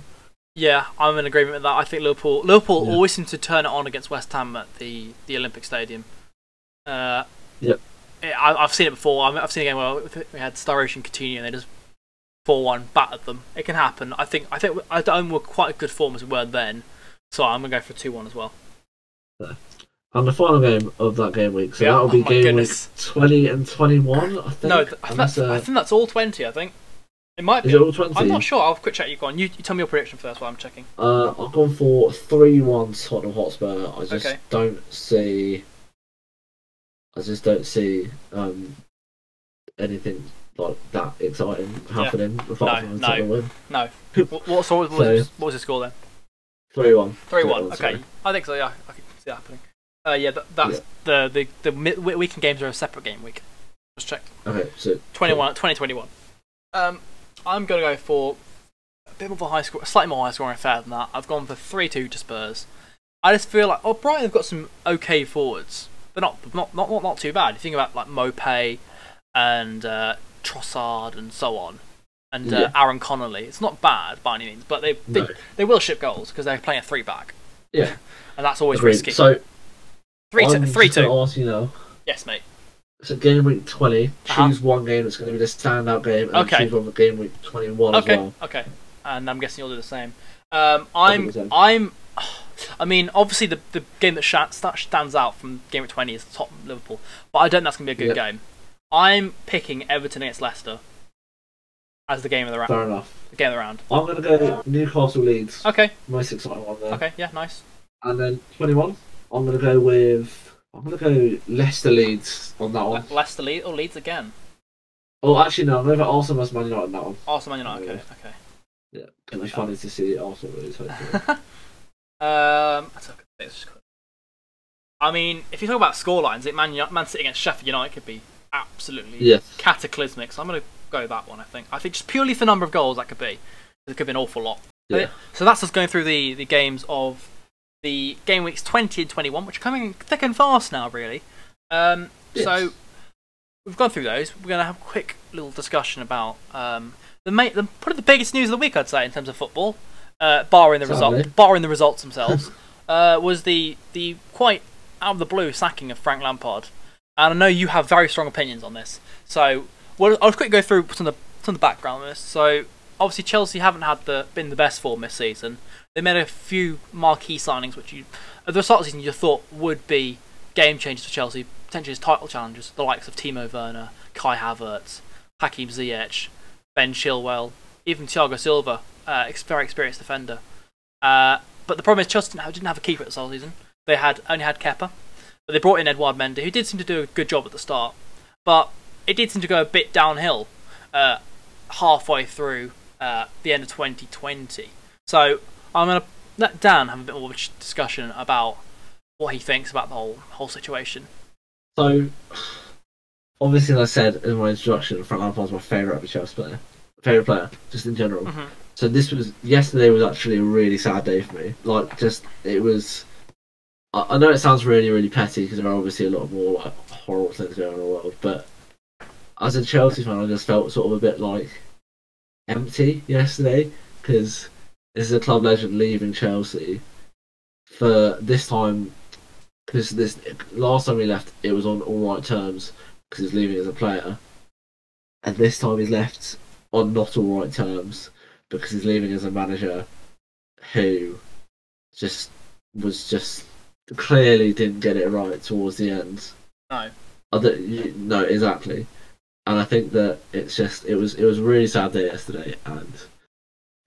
Yeah, I'm in agreement with that. I think Liverpool Liverpool Yeah. always seem to turn it on against West Ham at the, the Olympic Stadium. Uh, Yep. I, I've seen it before. I've, I've seen a game where we had Sturridge and Coutinho and they just four one battered them. It can happen. I think I think I don't we're quite a good form as we were then, so I'm gonna go for two one as well. And the final game of that game week, so Yeah, that'll be oh game goodness. week twenty and twenty one. I think. No, th- I, think Unless, that's, I uh, think that's all twenty. I think it might is be. it all? I'm not sure. I'll quick check. You go on. You, you tell me your prediction first while I'm checking. Uh, I've gone for three one Tottenham Hotspur. I just Okay. don't see. I just don't see um, anything like that exciting happening. apart No, no. Win. No. what, what, so what, was, So- what was the score then? Three one. Three one. Okay, sorry. I think so. Yeah, I can see that happening. Uh, yeah, that, that's the the the weekend games are a separate game week. Just check. Okay, so 21, 2021. Um, I'm gonna go for a bit more of a high score, slightly more high scoring affair than that. I've gone for three two to Spurs. I just feel like oh Brighton have got some okay forwards. They're not not not not, not too bad. You think about like Maupay and uh, Trossard and so on, and uh, Yeah. Aaron Connolly. It's not bad by any means, but they they, No. they will ship goals because they're playing a three back, yeah, and that's always agreed. risky. So three two, I'm three just two. Ask you now. Yes, mate. So game week 20 Uh-huh. choose one game that's going to be the standout game, and Okay. choose one for game week twenty one Okay, as well. okay. And I'm guessing you'll do the same. Um, I'm. I'm, I mean, obviously the, the game that stands out from game week 20 is Tottenham Liverpool, but I don't think that's going to be a good Yep. game. I'm picking Everton against Leicester as the game of the round. Fair enough. The game of the round. I'm going to go Newcastle Leeds. Okay, Most exciting one there. okay, yeah, nice. And then 21, I'm going to go with. I'm going to go Leicester Leeds on that one. Leicester lead or Leeds again. Oh, actually, no, I'm going to go Arsenal versus Man United on that one. Arsenal Man United. Okay, okay. Yeah, it'll be funny to see Arsenal lose, hopefully. um, that's okay. It's just quick. I mean, if you talk about scorelines, it Man, Man City against Sheffield United could be absolutely yes. cataclysmic. So I'm going to go that one. I think. I think just purely for number of goals that could be, it could be an awful lot. Yeah. so that's us going through the the games of the game weeks 20 and 21, which are coming thick and fast now, really. Um, So we've gone through those. We're going to have a quick little discussion about um, the, ma- the probably the biggest news of the week, I'd say, in terms of football, uh, barring the result, barring the results themselves, uh, was the the quite out of the blue sacking of Frank Lampard. And I know you have very strong opinions on this. So well, I'll quickly go through some of the some of the background on this. So obviously Chelsea haven't had the been the best form this season. They made a few marquee signings, which you at the start of the season you thought would be game changers for Chelsea, potentially as title challengers, the likes of Timo Werner, Kai Havertz, Hakim Ziyech, Ben Chilwell, even Thiago Silva, uh, very experienced defender. Uh, but the problem is Chelsea didn't have, didn't have a keeper at the start of the season. They had only had Kepa, but they brought in Edouard Mendy, who did seem to do a good job at the start. But it did seem to go a bit downhill uh, halfway through uh, the end of 2020. So I'm going to let Dan have a bit more of a discussion about what he thinks about the whole whole situation. So, obviously, as I said in my introduction, Frank Lampard's my favourite Chelsea player. Favourite player, just in general. Mhm. So this was yesterday was actually a really sad day for me. Like, just it was. I, I know it sounds really, really petty because there are obviously a lot of more like horrible things going on in the world, but as a Chelsea fan, I just felt sort of a bit like empty yesterday because this is a club legend leaving Chelsea for this time because this last time he left it was on all right terms because he's leaving as a player, and this time he's left on not all right terms because he's leaving as a manager who just was just clearly didn't get it right towards the end. No. Don't- you- no, exactly. And I think that it's just it was it was really sad day yesterday, and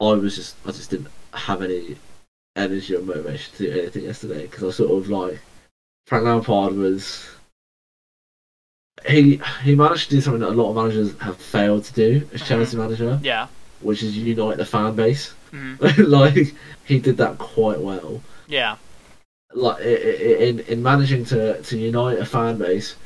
I was just I just didn't have any energy or motivation to do anything yesterday because I sort of like Frank Lampard was he he managed to do something that a lot of managers have failed to do as Chelsea manager, Yeah, which is unite the fan base. Mhm. like he did that quite well. Yeah. Like in in managing to to unite a fan base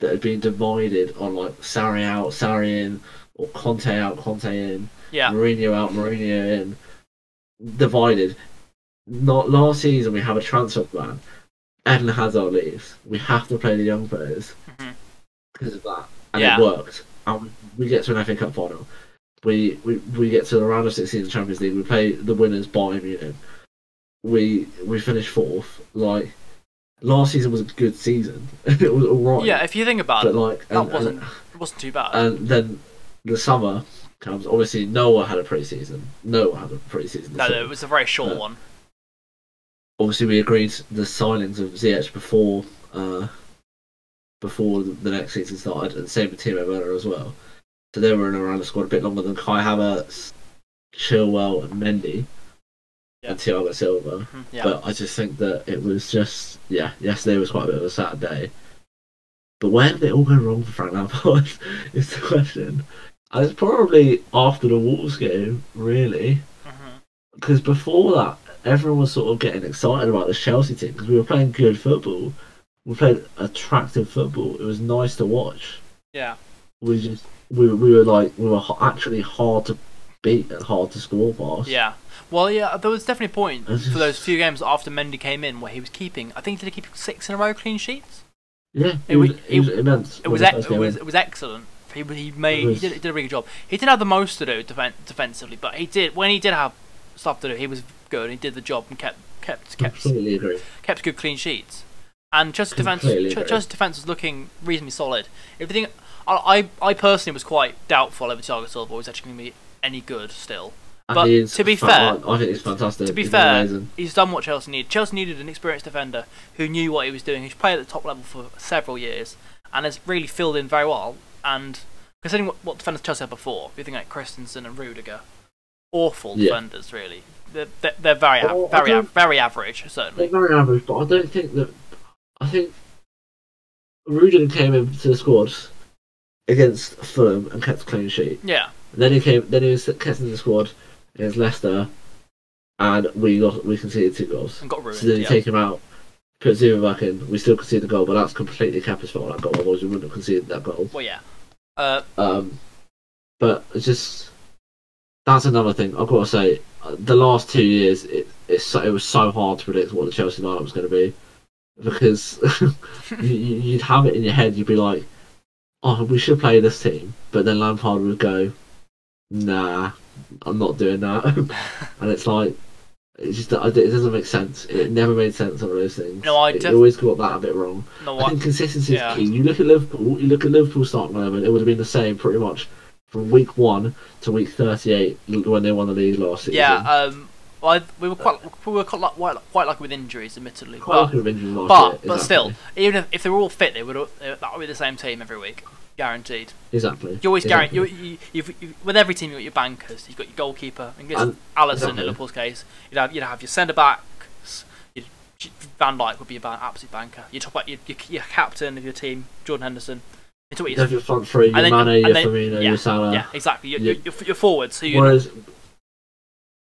that had been divided on like Sarri out, Sarri in, or Conte out, Conte in, Yeah. Mourinho out, Mourinho in, divided. Not last season we have a transfer ban. Eden Hazard leaves. We have to play the young players Mhm. because of that, and Yeah. it worked. And we get to an FA Cup final. We we, we get to the round of sixteen in the Champions League. We play the winners Bayern Munich. We we finish fourth. Like last season was a good season. it was alright. Yeah. If you think about but it, like that and, wasn't and, it wasn't too bad. and then the summer comes. Obviously, Noah had a pre-season. Noah had a pre-season. no, no, it was a very short uh, one. obviously we agreed the signings of Ziyech before uh, before the next season started, and same with Timo Werner as well. So they were in around the squad a bit longer than Kai Havertz, Chilwell, and Mendy, Yeah. and Thiago Silva. Mhm, Yeah. But I just think that it was just yeah, yesterday was quite a bit of a sad day. But where did it all go wrong for Frank Lampard? is the question. And it's probably after the Wolves game, really because before that, everyone was sort of getting excited about the Chelsea team because we were playing good football. We played attractive football. It was nice to watch. Yeah. We just we we were like we were actually hard to beat and hard to score past. Yeah. Well, yeah, there was definitely a point for those few games after Mendy came in where he was keeping. I think he did keep six in a row clean sheets. yeah. It It, was, was- it, was immense. It was we ex- it was it was excellent. He he made was- he, did, he did a really good job. He didn't have the most to do defen- defensively, but he did when he did have stuff to do. He was good. He did the job and kept kept kept kept good clean sheets. And Chelsea's defense, Chelsea's defense was looking reasonably solid. Everything, I, I, I personally was quite doubtful whether Thiago Silva was actually going to be any good still. And But he to be fa- fair- I think it's fantastic. To be He's fair, amazing. he's done what Chelsea needed. Chelsea needed an experienced defender who knew what he was doing, who's played at the top level for several years, and has really filled in very well. And considering what, what defenders Chelsea had before, you think like Christensen and Rudiger, awful Yeah. defenders really. They're, they're, they're very av- Oh, I very av- very average They're certainly. very average, but I don't think that. I think Rudiger came into the squad against Fulham and kept a clean sheet. Yeah, Then he came. Then he was kept in the squad against Leicester, and we got we conceded two goals. and got ruined. So then you yeah. take him out, put Zouma back in. We still conceded the goal, but that's completely Kepa's fault. That goal, otherwise we wouldn't have conceded that goal. Well, yeah. Uh, Um, but it's just that's another thing. I've got to say, the last two years, it it's so, it was so hard to predict what the Chelsea lineup was going to be because you, you- you'd have it in your head. You'd be like, "Oh, we should play this team," but then Lampard would go, "Nah, I'm not doing that," and it's like. It just it doesn't make sense. It never made sense on those things. No, I It always got that a bit wrong. no, I I, think consistency yeah. is key. You look at Liverpool, you look at Liverpool starting eleven, it would have been the same pretty much from week one to week thirty-eight when they won the league last season. yeah. Um, well, I, we were quite we were quite, quite, quite lucky with injuries, admittedly. quite but lucky with injuries but but exactly. still, even if, if they were all fit, they would uh, that would be the same team every week, guaranteed. exactly. You always exactly. guarantee you, you, you've, you, with every team. You've got your bankers. You've got your goalkeeper. And And- Alisson exactly. in Liverpool's case, you'd have you'd have your centre backs. Van Dijk would be a ban- absolute banker. You top up your, your, your captain of your team, Jordan Henderson. You talk about You your, have your front three, your Mane, your Firmino, yeah, your Salah. yeah, exactly. Your, your, your, your forwards. So you Whereas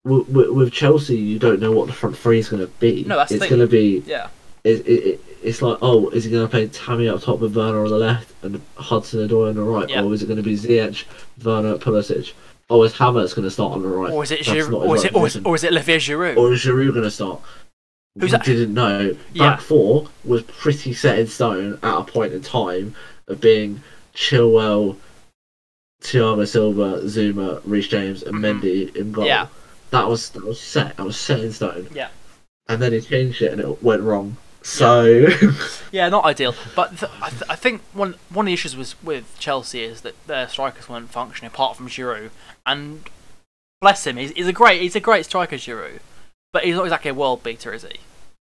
with, with, with Chelsea, you don't know what the front three is going to be. No, that's it's going to be. yeah. It, it, it, it's like, oh, is he going to play Tammy up top with Werner on the left and Hudson Odoi on the right, Yeah. or is it going to be Ziyech, Werner, Pulisic? Or is Havertz going to start on the right? Or is it Giroud, or is it or is, or is it Olivier Giroud? or is Giroud going to start? Who's we didn't know. Back Yeah. four was pretty set in stone at a point in time of being Chilwell, Thiago Silva, Zouma, Reece James, and Mhm. Mendy in goal. Yeah. That was that was set. That was set in stone. Yeah. And then he changed it, and it went wrong. So Yeah, not ideal. But th- I, th- I think one one of the issues was with Chelsea is that their strikers weren't functioning apart from Giroud. And bless him, he's, he's a great he's a great striker, Giroud. But he's not exactly a world beater, is he?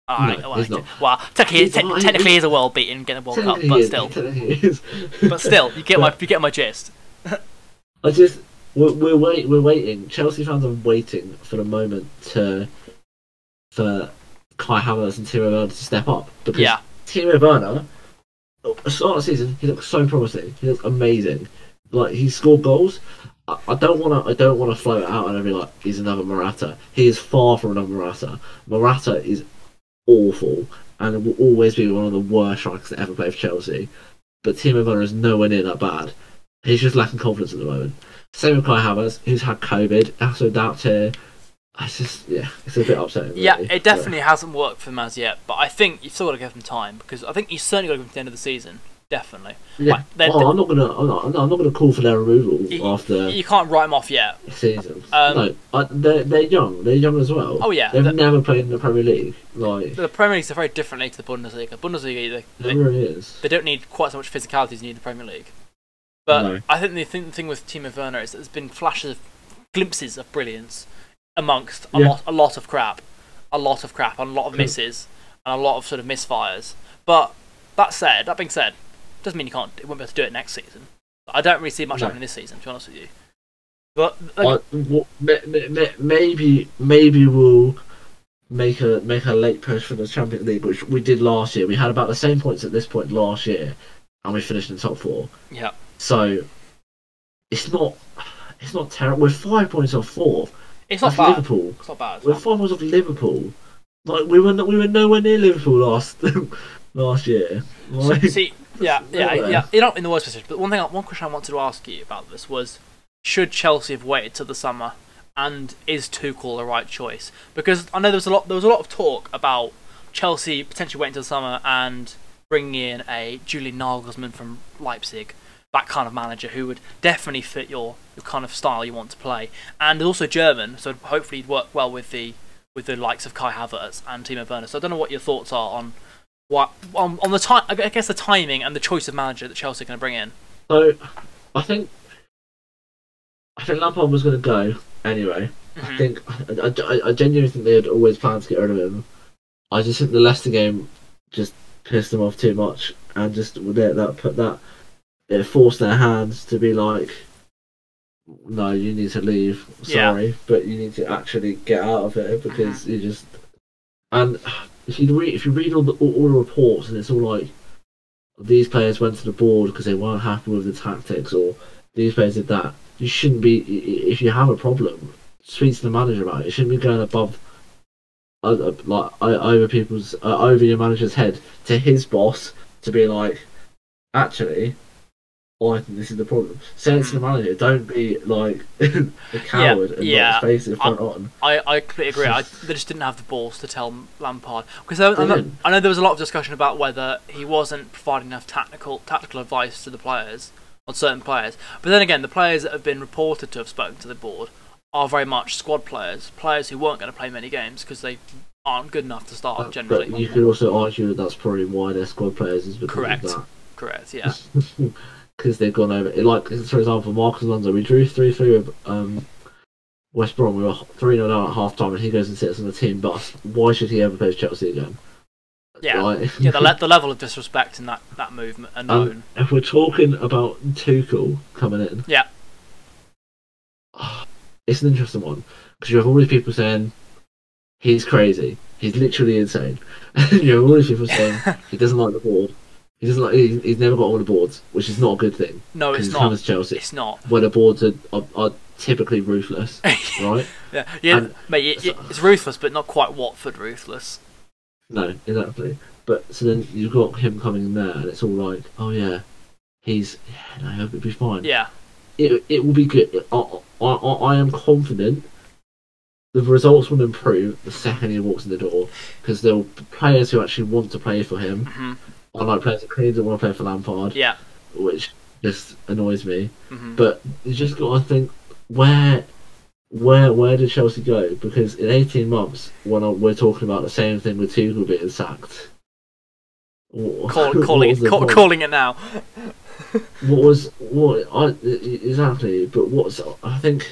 No, well, he's not. well, technically, He's te- not- technically, he's a world beater in getting a World Cup, but is, still, technically he is. but still, you get my you get my gist. I just we're, we're wait we're waiting. Chelsea fans are waiting for the moment to for Kai Havertz and Timo Werner to step up because Yeah, Timo Werner, at the start of the season, he looked so promising. He looked amazing. Like he scored goals. I, I don't want to. I don't want to float it out and be like he's another Morata. He is far from another Morata. Morata is awful and will always be one of the worst strikers to ever play for Chelsea. But Timo Werner is nowhere near that bad. He's just lacking confidence at the moment. Same with Kai Havertz, who's had COVID, also doubt to. It's just yeah, it's a bit upsetting. Yeah, really. it definitely hasn't worked for them as yet, but I think you've still got to give them time because I think you certainly got to give them to the end of the season. Definitely. Yeah. They're- oh, I'm not gonna. I'm not, I'm not gonna call for their removal You- after You can't write them off yet. season. Um, no, I, they're they're young. They're young as well. Oh, yeah, they've the- never played in the Premier League. Like The Premier League's a very different league to the Bundesliga. Bundesliga, they, it they, really is. they don't need quite so much physicality as you need in the Premier League. But No. I think the thing, the thing with Timo Werner is that there's been flashes of glimpses of brilliance amongst a Yeah. lot a lot of crap, a lot of crap, and a lot of misses, and a lot of sort of misfires. But that said, that being said, doesn't mean you can't. It won't be able to do it next season. I don't really see much No. happening this season, to be honest with you. But like, maybe maybe we'll make a make a late push for the Champions League, which we did last year. We had about the same points at this point last year, and we finished in the top four. yeah, So it's not it's not terrible. We're five points off fourth. it's not That's bad. Liverpool. It's not bad. We're five points off Liverpool. Like we were we were nowhere near Liverpool last last year. Like, See, yeah, yeah, nowhere. yeah. You're not in the worst position. But one thing, one question I wanted to ask you about this was: Should Chelsea have waited till the summer? And is Tuchel the right choice? Because I know there was a lot, there was a lot of talk about Chelsea potentially waiting till the summer and bringing in a Julian Nagelsmann from Leipzig, that kind of manager who would definitely fit your, your kind of style you want to play, and also German, so hopefully he'd work well with the with the likes of Kai Havertz and Timo Werner. So I don't know what your thoughts are on what on, on the time. I guess the timing and the choice of manager that Chelsea are going to bring in. so I think I think Lampard was going to go anyway. I Mhm. think I, I, I genuinely think they had always planned to get rid of him. I just think the Leicester game just pissed them off too much, and just that that put that it forced their hands to be like, no, you need to leave. Yeah. Sorry, but you need to actually get out of it because you just and if you read if you read all the all, all the reports and it's all like these players went to the board because they weren't happy with the tactics or these players did that. You shouldn't be if you have a problem, speak to the manager about it. It shouldn't be going above other, like over people's uh, over your manager's head to his boss to be like, actually, I think this is the problem. Say it to the manager. Don't be like a coward and yeah. not face it front on. I, I completely agree. I, they just didn't have the balls to tell Lampard because I, I, know. I there was a lot of discussion about whether he wasn't providing enough tactical tactical advice to the players on certain players. But then again, the players that have been reported to have spoken to the board are very much squad players, players who weren't going to play many games because they aren't good enough to start But generally. you could also argue that that's probably why they're squad players is because Correct. of that. Correct. Yeah. because they've gone over. Like for example, Marcos Alonso, we drew three three with um, West Brom. We were three 0 down at half time, and he goes and sits on the team bus. Why should he ever play Chelsea again? Yeah. Like- Yeah. The, le- the level of disrespect in that that movement are known. Um, if we're talking about Tuchel coming in, Yeah. it's an interesting one because you have all these people saying he's crazy, he's literally insane. you have all these people saying he doesn't like the board. He doesn't like. He's, he's never got on the boards, which is not a good thing. no, it's not. Chelsea, It's not. where the boards are, are, are typically ruthless, right? Yeah, yeah, And- mate. It, it, it's ruthless, but not quite Watford ruthless. No, exactly. But so then you've got him coming in there, and it's all like, oh yeah, he's yeah, no, it'll be fine. Yeah, It it will be good. I I, I, I am confident. The results will improve the second he walks in the door because there will be players who actually want to play for him, hmm unlike players that clearly don't want to play for Lampard, yeah. which just annoys me. hmm But you just got to think where, where, where did Chelsea go? Because in eighteen months, when I, we're talking about the same thing with Tuchel being sacked, what- Call, what calling it, call, calling it now. What was what? I, exactly. But what's I think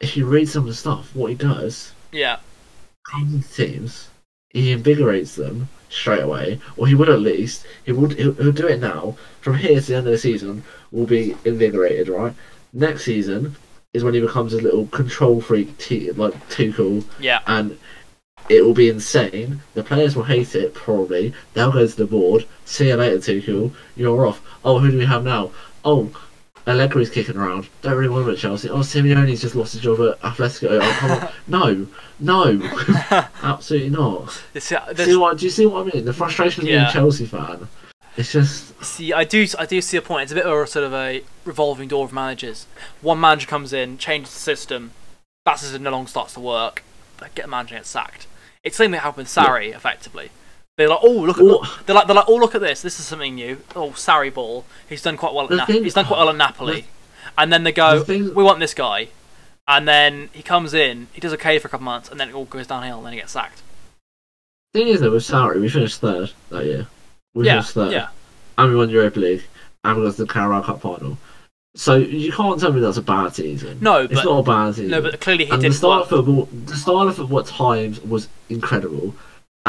if you read some of the stuff, what he does, Yeah, teams, he invigorates them straight away, or he would at least. He would. He'll, he'll do it now. From here to the end of the season, will be invigorated. Right. Next season is when he becomes a little control freak, t- like Tuchel, yeah, and it will be insane. The players will hate it probably. They'll go to the board. See you later, Tuchel. You're off. Oh, who do we have now? Oh, Allegri's kicking around. Don't really want him at Chelsea. Oh, Simeone's just lost his job at Atletico. Oh, come on. no, no, absolutely not. It's, uh, See what? Do you see what I mean? The frustration of being a Chelsea fan. It's just See, I do, I do see a point. It's a bit of a sort of a revolving door of managers. One manager comes in, changes the system, that system no longer starts to work. Get the manager gets sacked. It's the same thing happened with Sarri, effectively. They're like, oh look at, Well- they're like, they're like, oh look at this. This is something new. Oh, Sarri ball. He's done quite well at Na- thing- he's done quite well at Napoli. And then they go, The thing- we want this guy. And then he comes in, he does okay for a couple months, and then it all goes downhill, and then he gets sacked. The thing is though with Sarri, we finished third that year. We yeah, finished third, yeah. and we won Europa League, and we got to the Carabao Cup final. So you can't tell me that's a bad season. No, it's but not a bad season. no, but clearly he and the didn't style of football, the style of football at times was incredible.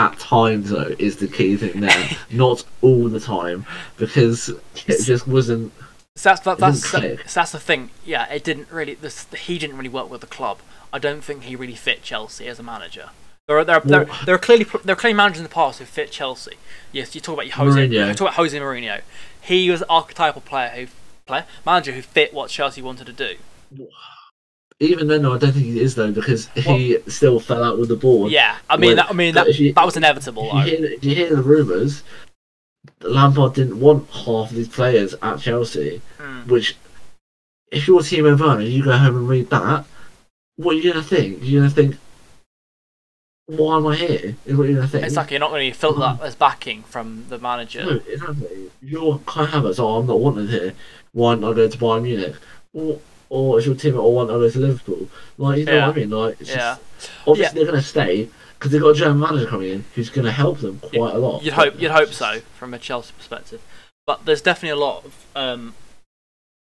At times, though, is the key thing there. not all the time, because it just wasn't. So that's that, that's so that's the thing. Yeah, it didn't really. This, he didn't really work with the club. I don't think he really fit Chelsea as a manager. There are there are, there, Well- there are clearly there are clearly managers in the past who fit Chelsea. Yes, you talk about Jose. Mourinho. You talk about Jose Mourinho. He was an archetypal player who player manager who fit what Chelsea wanted to do. Even then, though, I don't think he is though, because he still fell out with the board. Yeah, I mean Well, that. I mean that. you- that was inevitable. If you, hear, if you hear the rumours, Lampard didn't want half of these players at Chelsea. Mm. Which, if you're Timo Werner, you go home and read that. What are you gonna think? You're gonna think, why am I here? Is what you're gonna think. Like you're not going to filter that as backing from the manager. No, exactly. You're Kai Havertz, oh, I'm not wanted here. Why I go to Bayern Munich? Or, or if your team or want to go to Liverpool, like you know Yeah. what I mean? Like, it's Yeah. just, obviously they're going to stay because they've got a German manager coming in who's going to help them quite a lot. You'd hope, you'd hope so from a Chelsea perspective, but there's definitely a lot of. Um,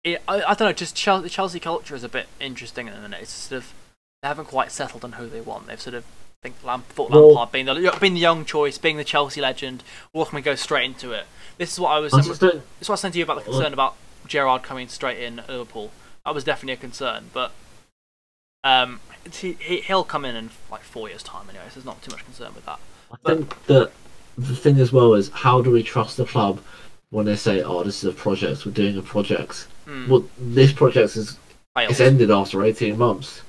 it, I, I don't know. Just Chelsea, Chelsea culture is a bit interesting at the minute. It's sort of they haven't quite settled on who they want. They've sort of I think Lamp, thought Well- Lampard being the being the young choice, being the Chelsea legend. Or can we go straight into it? This is what I was. I This is what I was saying to you about the concern about Gerrard coming straight in Liverpool. That was definitely a concern, but um, he, he he'll come in in like four years' time anyway. So there's not too much concern with that. I think that the thing as well is how do we trust the club when they say, "Oh, this is a project. We're doing a project." Mm, Well, this project is it's ended after 18 months.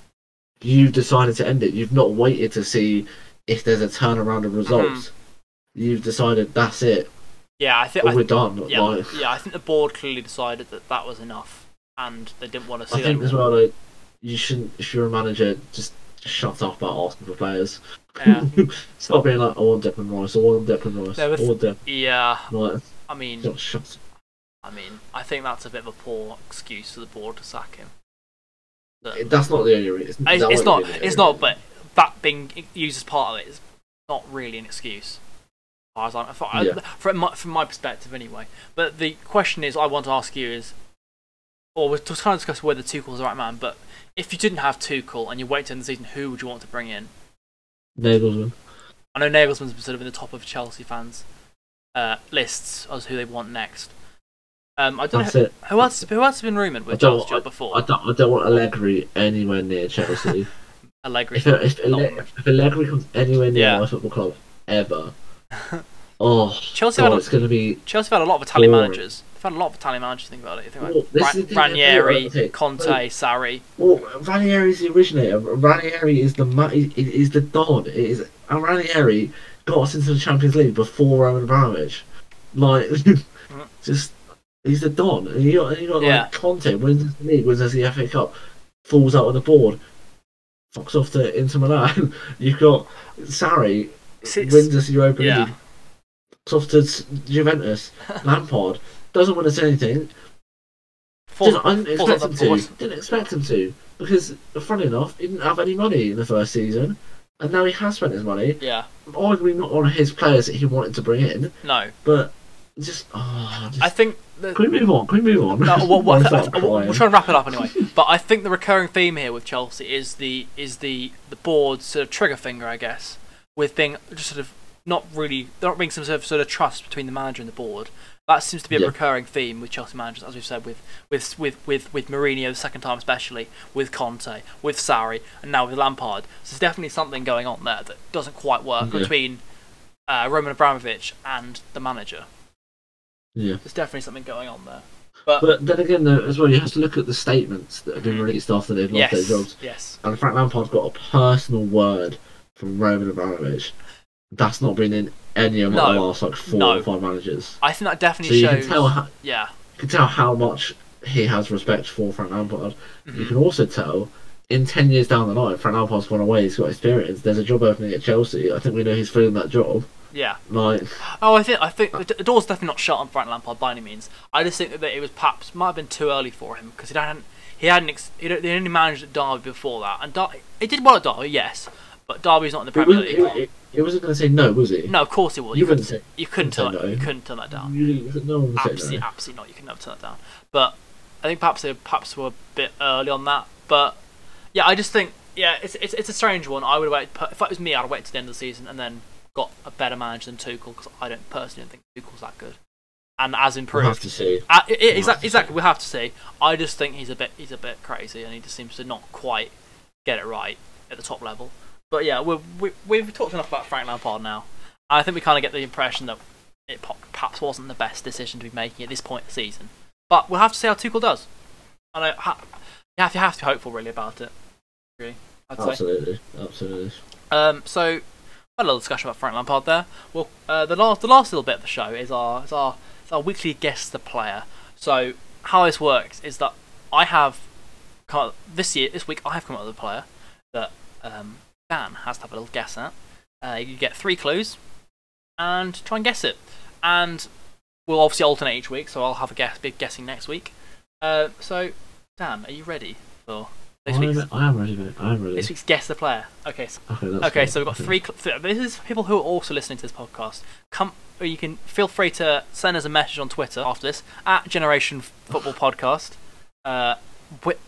You've decided to end it. You've not waited to see if there's a turnaround of results. You've decided that's it. Yeah, I think I we're done. Yeah, Like, yeah. I think the board clearly decided that that was enough, and they didn't want to see I think that. as well, like, you shouldn't. If you're a manager, just shut up about asking for players. Yeah, Stop being like, "I want Declan Rice. I want Declan Rice. I want Declan." yeah. Like, I mean, just shut. I mean, I think that's a bit of a poor excuse for the board to sack him. But- That's not the only reason. it's, it's not. It's not. But that being used as part of it is not really an excuse. As far as I'm, Yeah. from my, from my perspective, anyway. But the question is, I want to ask you is, or we're just kind of discuss whether Tuchel's the right man. But if you didn't have Tuchel and you wait till the season, who would you want to bring in? Nagelsmann. I know Nagelsmann's been sort of in the top of Chelsea fans' uh, lists as who they want next. Um, I don't That's know it. who else. Who else has been rumored with don't- job before? I don't. I don't want Allegri anywhere near Chelsea. Allegri. if, if, if Allegri comes anywhere near Yeah. my football club ever, oh, Chelsea God, had a- it's going to be. Chelsea have had a lot of Italian Boring. managers. They've had a lot of Italian managers. Think about it. You think Well, this Ra- is thing, Ranieri, Conte. Sarri. Well, Ranieri is the originator. Ranieri is the ma- is, is the don. It is and Ranieri got us into the Champions League before Roman Abramovich. Like, just he's the don. And you got, you got Yeah. like Conte wins the league, wins the FA Cup, falls out on the board, fucks off to Inter Milan. You've got Sarri wins us Europa Yeah. League, fucks off to Juventus. Lampard doesn't want to say anything. Falls- Didn't, I didn't expect him to. board. Didn't expect him to because, funny enough, he didn't have any money in the first season, and now he has spent his money. Yeah. Arguably not on his players that he wanted to bring in, No. but just oh, just I think. The, can we move on? Can we move on? no, what, what, I'll I start we'll try and wrap it up anyway. But I think the recurring theme here with Chelsea is the is the the board's sort of trigger finger, I guess, with being just sort of not really not being some sort of sort of trust between the manager and the board. That seems to be a Yeah. recurring theme with Chelsea managers, as we've said with with with with with Mourinho the second time especially, with Conte, with Sarri, and now with Lampard. So there's definitely something going on there that doesn't quite work Yeah. between uh, Roman Abramovich and the manager. Yeah. There's definitely something going on there. But, But then again, though, as well, you have to look at the statements that have been Mm. released after they've lost yes, their jobs. yes, And Frank Lampard's got a personal word from Roman Abramovich. That's not been in any of No. the last like four No. or five managers. I think that So definitely you shows. can tell, how, yeah, you can tell how much he has respect for Frank Lampard. You Mhm. can also tell in ten years down the line, Frank Lampard's gone away. He's got experience. There's a job opening at Chelsea. I think we know he's filling that job. yeah. Like, Oh, I think I think the door's definitely not shut on Frank Lampard by any means. I just think that it was perhaps might have been too early for him because he hadn't he hadn't ex- he would only managed at Derby before that, and he did well at Derby, yes, but Derby's not in the he, Premier League. he wasn't going to say no, was he? No, of course he was. You couldn't wouldn't say- you couldn't turn say you couldn't turn that down. You- no one would Absolutely, no. absolutely not. You could never turn that down. But I think perhaps they perhaps were a bit early on that. But yeah, I just think yeah, it's it's, it's a strange one. I would wait if it was me, I'd wait to the end of the season and then got a better manager than Tuchel because I don't personally don't think Tuchel's that good, and as We'll have to see. Uh, i- i- We'll have exactly, to exactly. We have to see. I just think he's a bit, he's a bit crazy, and he just seems to not quite get it right at the top level. But yeah, we've we, we've talked enough about Frank Lampard now. I think we kind of get the impression that it perhaps wasn't the best decision to be making at this point in the season. But we'll have to see how Tuchel does. And I, ha- you have to have to be hopeful really about it. Really, I'd say. Absolutely, absolutely. Um, so, a little discussion about Frank Lampard there. Well, uh, the last the last little bit of the show is our is our is our weekly guess the player. So how this works is that I have come up, this year this week I have come up with a player that um, Dan has to have a little guess at. Uh, you get three clues and try and guess it. And we'll obviously alternate each week, so I'll have a guess, big guessing next week. Uh, so Dan, are you ready for this I'm, week's I am ready, mate. I am ready. this week's guess the player? Okay, so Okay, Okay, so we've got three. Cl- th- this is for people who are also listening to this podcast. Come, or you can feel free to send us a message on Twitter after this at Generation Football Podcast. Uh,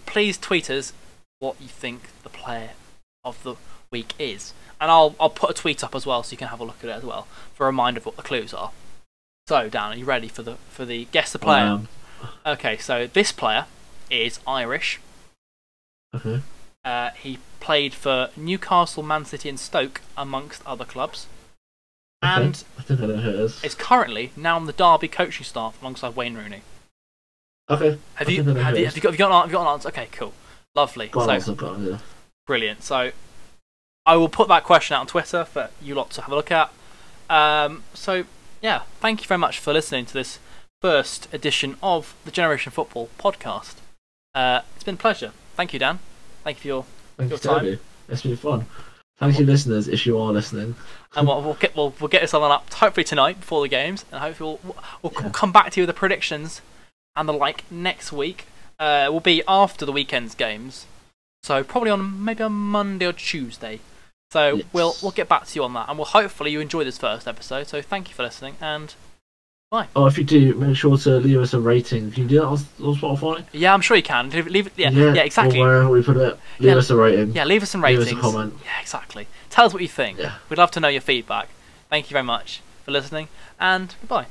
please tweet us what you think the player of the week is, and I'll I'll put a tweet up as well so you can have a look at it as well for a reminder of what the clues are. So Dan, are you ready for the for the guess the player? Okay, so this player is Irish. Okay. Uh, he played for Newcastle, Man City, and Stoke, amongst other clubs. Okay. And I think I know who it is. is currently now on the Derby coaching staff alongside Wayne Rooney. Okay. Have I you think I know have you, have you got have you got an, have you got an answer? Okay, cool, lovely. Got so an answer, brilliant. So I will put that question out on Twitter for you lot to have a look at. Um, so yeah, thank you very much for listening to this first edition of the Generation Football podcast. Uh, it's been a pleasure. Thank you, Dan. Thank you for your Thank you, your time. Toby. It's been fun. Thank you, listeners, if you are listening. and we'll, we'll get we'll, we'll get this one up hopefully tonight before the games, and hopefully we'll, we'll, Yeah. we'll come back to you with the predictions and the like next week. Uh, will be after the weekend's games, so probably on maybe on Monday or Tuesday. So Yes. we'll we'll get back to you on that, and we'll hopefully you enjoy this first episode. So thank you for listening, and bye. Oh, if you do, make sure to leave us a rating. Can you do that on, on Spotify? yeah, I'm sure you can leave, leave it. Yeah, yeah, exactly. Or we put it, leave Yeah. us a rating. Yeah, leave us some ratings. Leave us a comment. Yeah, exactly. Tell us what you think. Yeah. We'd love to know your feedback. Thank you very much for listening, and goodbye.